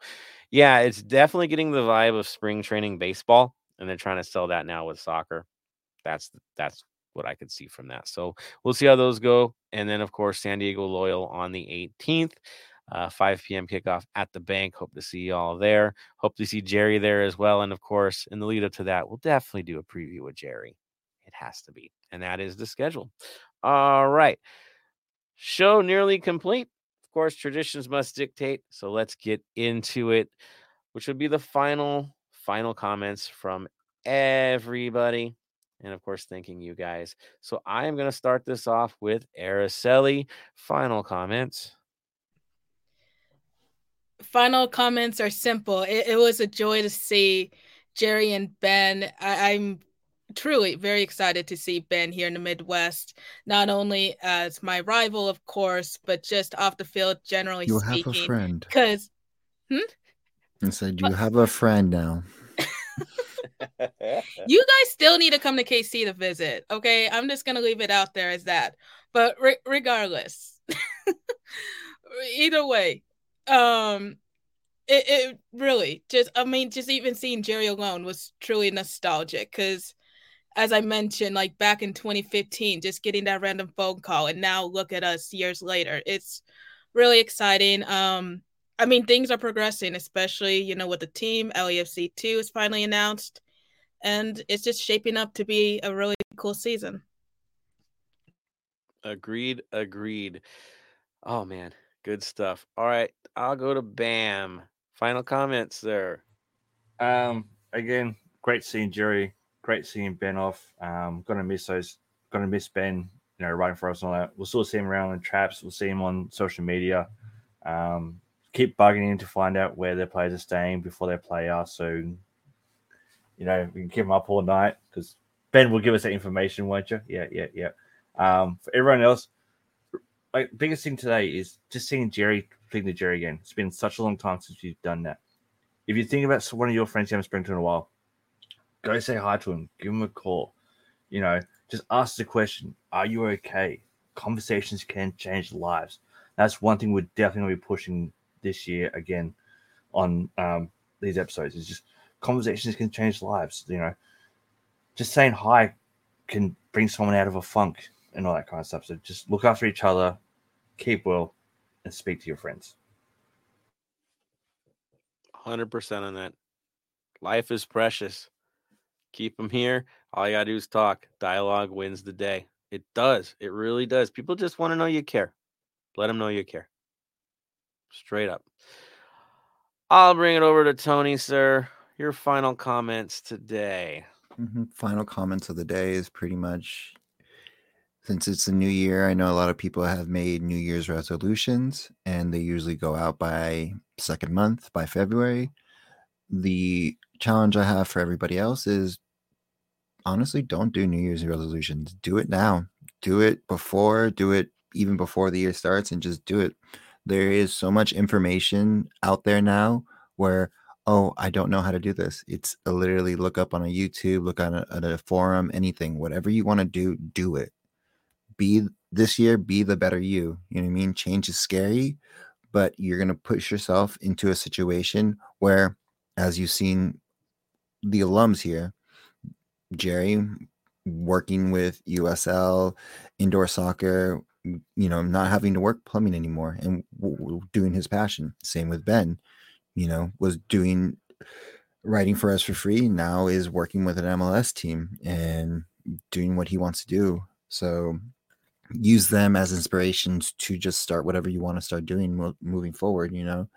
yeah, it's definitely getting the vibe of spring training baseball, and they're trying to sell that now with soccer. That's that's what I could see from that. So we'll see how those go, and then of course San Diego Loyal on the 18th uh, 5 p.m. kickoff at the Banc. Hope to see you all there. Hope to see Jerry there as well. And of course, in the lead up to that, we'll definitely do a preview with Jerry. It has to be. And that is the schedule. All right. Show nearly complete. Of course, traditions must dictate. So let's get into it, which would be the final, final comments from everybody. And of course, thanking you guys. So I am going to start this off with Araceli. Final comments final comments are simple. It, it, was a joy to see Jerry and Ben. I, I'm truly very excited to see Ben here in the Midwest, not only as my rival, of course, but just off the field, generally you speaking. have a friend. Because, hmm? I said, you have a friend now. you guys still need to come to KC to visit. Okay. I'm just going to leave it out there as that. But re- regardless, either way, um it, it really just i mean just even seeing jerry alone was truly nostalgic because as i mentioned like back in 2015 just getting that random phone call and now look at us years later it's really exciting. Um i mean things are progressing especially you know with the team lafc 2 is finally announced and it's just shaping up to be a really cool season. Agreed agreed. Oh man Good stuff. All right, I'll go to Bam. Final comments there. Um, again, great seeing Jerry. Great seeing Ben off. Um, gonna miss those. Gonna miss Ben. You know, writing for us and all that. We'll still see him around in traps. We'll see him on social media. Um, keep bugging him to find out where their players are staying before they play us. So, you know, we can keep him up all night because Ben will give us that information, won't you? Yeah, yeah, yeah. Um, for everyone else, like biggest thing today is just seeing Jerry speaking to Jerry again. It's been such a long time since you've done that. If you think about one of your friends you haven't spoken to in a while, go say hi to him, give him a call. You know, just ask the question, "Are you okay?" Conversations can change lives. That's one thing we're definitely be pushing this year again on um, these episodes. Is just conversations can change lives. You know, just saying hi can bring someone out of a funk and all that kind of stuff. So just look after each other, keep well, and speak to your friends. 100% on that. Life is precious. Keep them here. All you got to do is talk. Dialogue wins the day. It does. It really does. People just want to know you care. Let them know you care. Straight up. I'll bring it over to Tony, sir. Your final comments today. Mm-hmm. Final comments of the day is pretty much since it's a new year, I know a lot of people have made New Year's resolutions and they usually go out by second month, by February. The challenge I have for everybody else is honestly, don't do New Year's resolutions. Do it now. Do it before, do it even before the year starts and just do it. There is so much information out there now where oh, I don't know how to do this. It's literally look up on a YouTube, look on a, at a forum, anything, whatever you want to do, do it. Be this year, be the better you. You know what I mean? Change is scary, but you're going to push yourself into a situation where, as you've seen the alums here, Jerry working with USL, indoor soccer, you know, not having to work plumbing anymore and doing his passion. Same with Ben, you know, was doing writing for us for free, now is working with an MLS team and doing what he wants to do. So use them as inspirations to just start whatever you want to start doing mo- moving forward, you know.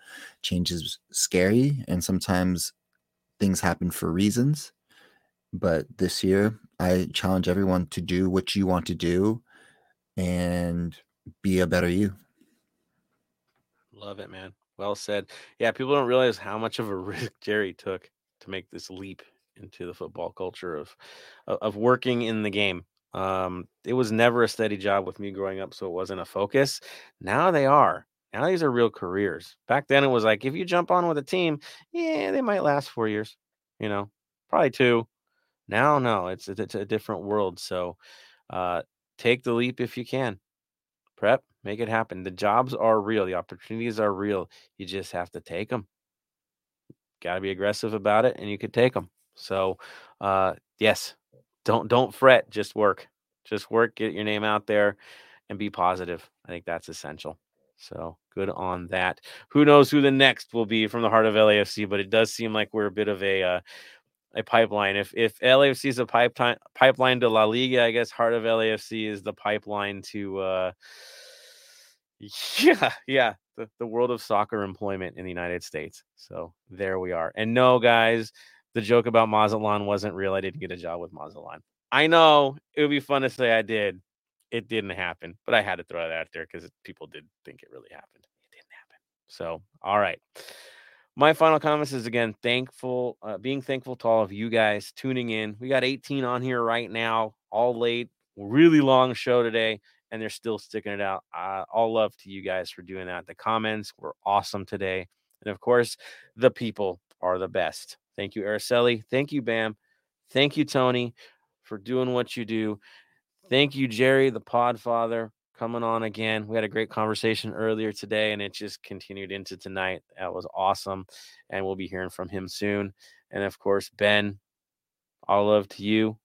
Change is scary and sometimes things happen for reasons. But this year, I challenge everyone to do what you want to do and be a better you. Love it, man. Well said. Yeah, people don't realize how much of a risk Jerry took to make this leap into the football culture of of working in the game. Um, it was never a steady job with me growing up, so it wasn't a focus. Now they are. Now these are real careers. Back then, it was like if you jump on with a team, yeah, they might last four years. You know, probably two. Now, no, it's it's a different world. So, uh, take the leap if you can. Prep, make it happen. The jobs are real. The opportunities are real. You just have to take them. Got to be aggressive about it, and you could take them. So, uh, yes, don't don't fret. Just work. Just work. Get your name out there, and be positive. I think that's essential. So good on that. Who knows who the next will be from the heart of LAFC, but it does seem like we're a bit of a uh, a pipeline. If if LAFC is a pipeline pipeline to La Liga, I guess heart of LAFC is the pipeline to uh yeah, yeah, the, the world of soccer employment in the United States. So there we are. And no, guys, the joke about Mazatlan wasn't real. I didn't get a job with Mazatlan. I know it would be fun to say I did. It didn't happen, but I had to throw that out there because people did think it really happened. It didn't happen. So, all right my final comments is again thankful uh, being thankful to all of you guys tuning in we got 18 on here right now all late really long show today and they're still sticking it out uh, all love to you guys for doing that the comments were awesome today and of course the people are the best thank you araceli thank you bam thank you tony for doing what you do thank you jerry the pod father coming on again. We had a great conversation earlier today, and it just continued into tonight. That was awesome. And we'll be hearing from him soon. And of course, Ben, all love to you.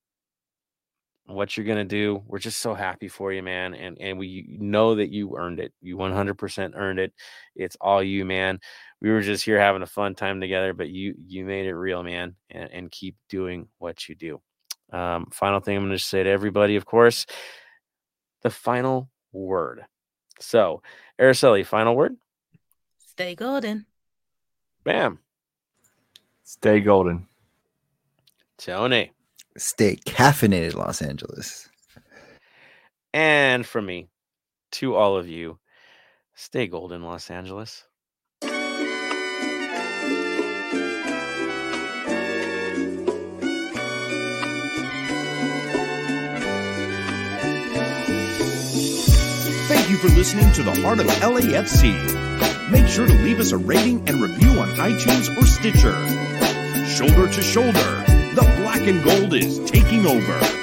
What you're gonna do, we're just so happy for you, man. And and we know that you earned it. You 100% earned it. It's all you, man. We were just here having a fun time together, but you you made it real, man. And, and keep doing what you do. Um, final thing I'm gonna say to everybody, of course, the final word. So, Araceli, final word? Stay golden. Bam. Stay golden. Tony. Stay caffeinated, Los Angeles. And from me to all of you, stay golden, Los Angeles. Thank you for listening to the Heart of LAFC. Make sure to leave us a rating and review on iTunes or Stitcher. Shoulder to shoulder, the and gold is taking over.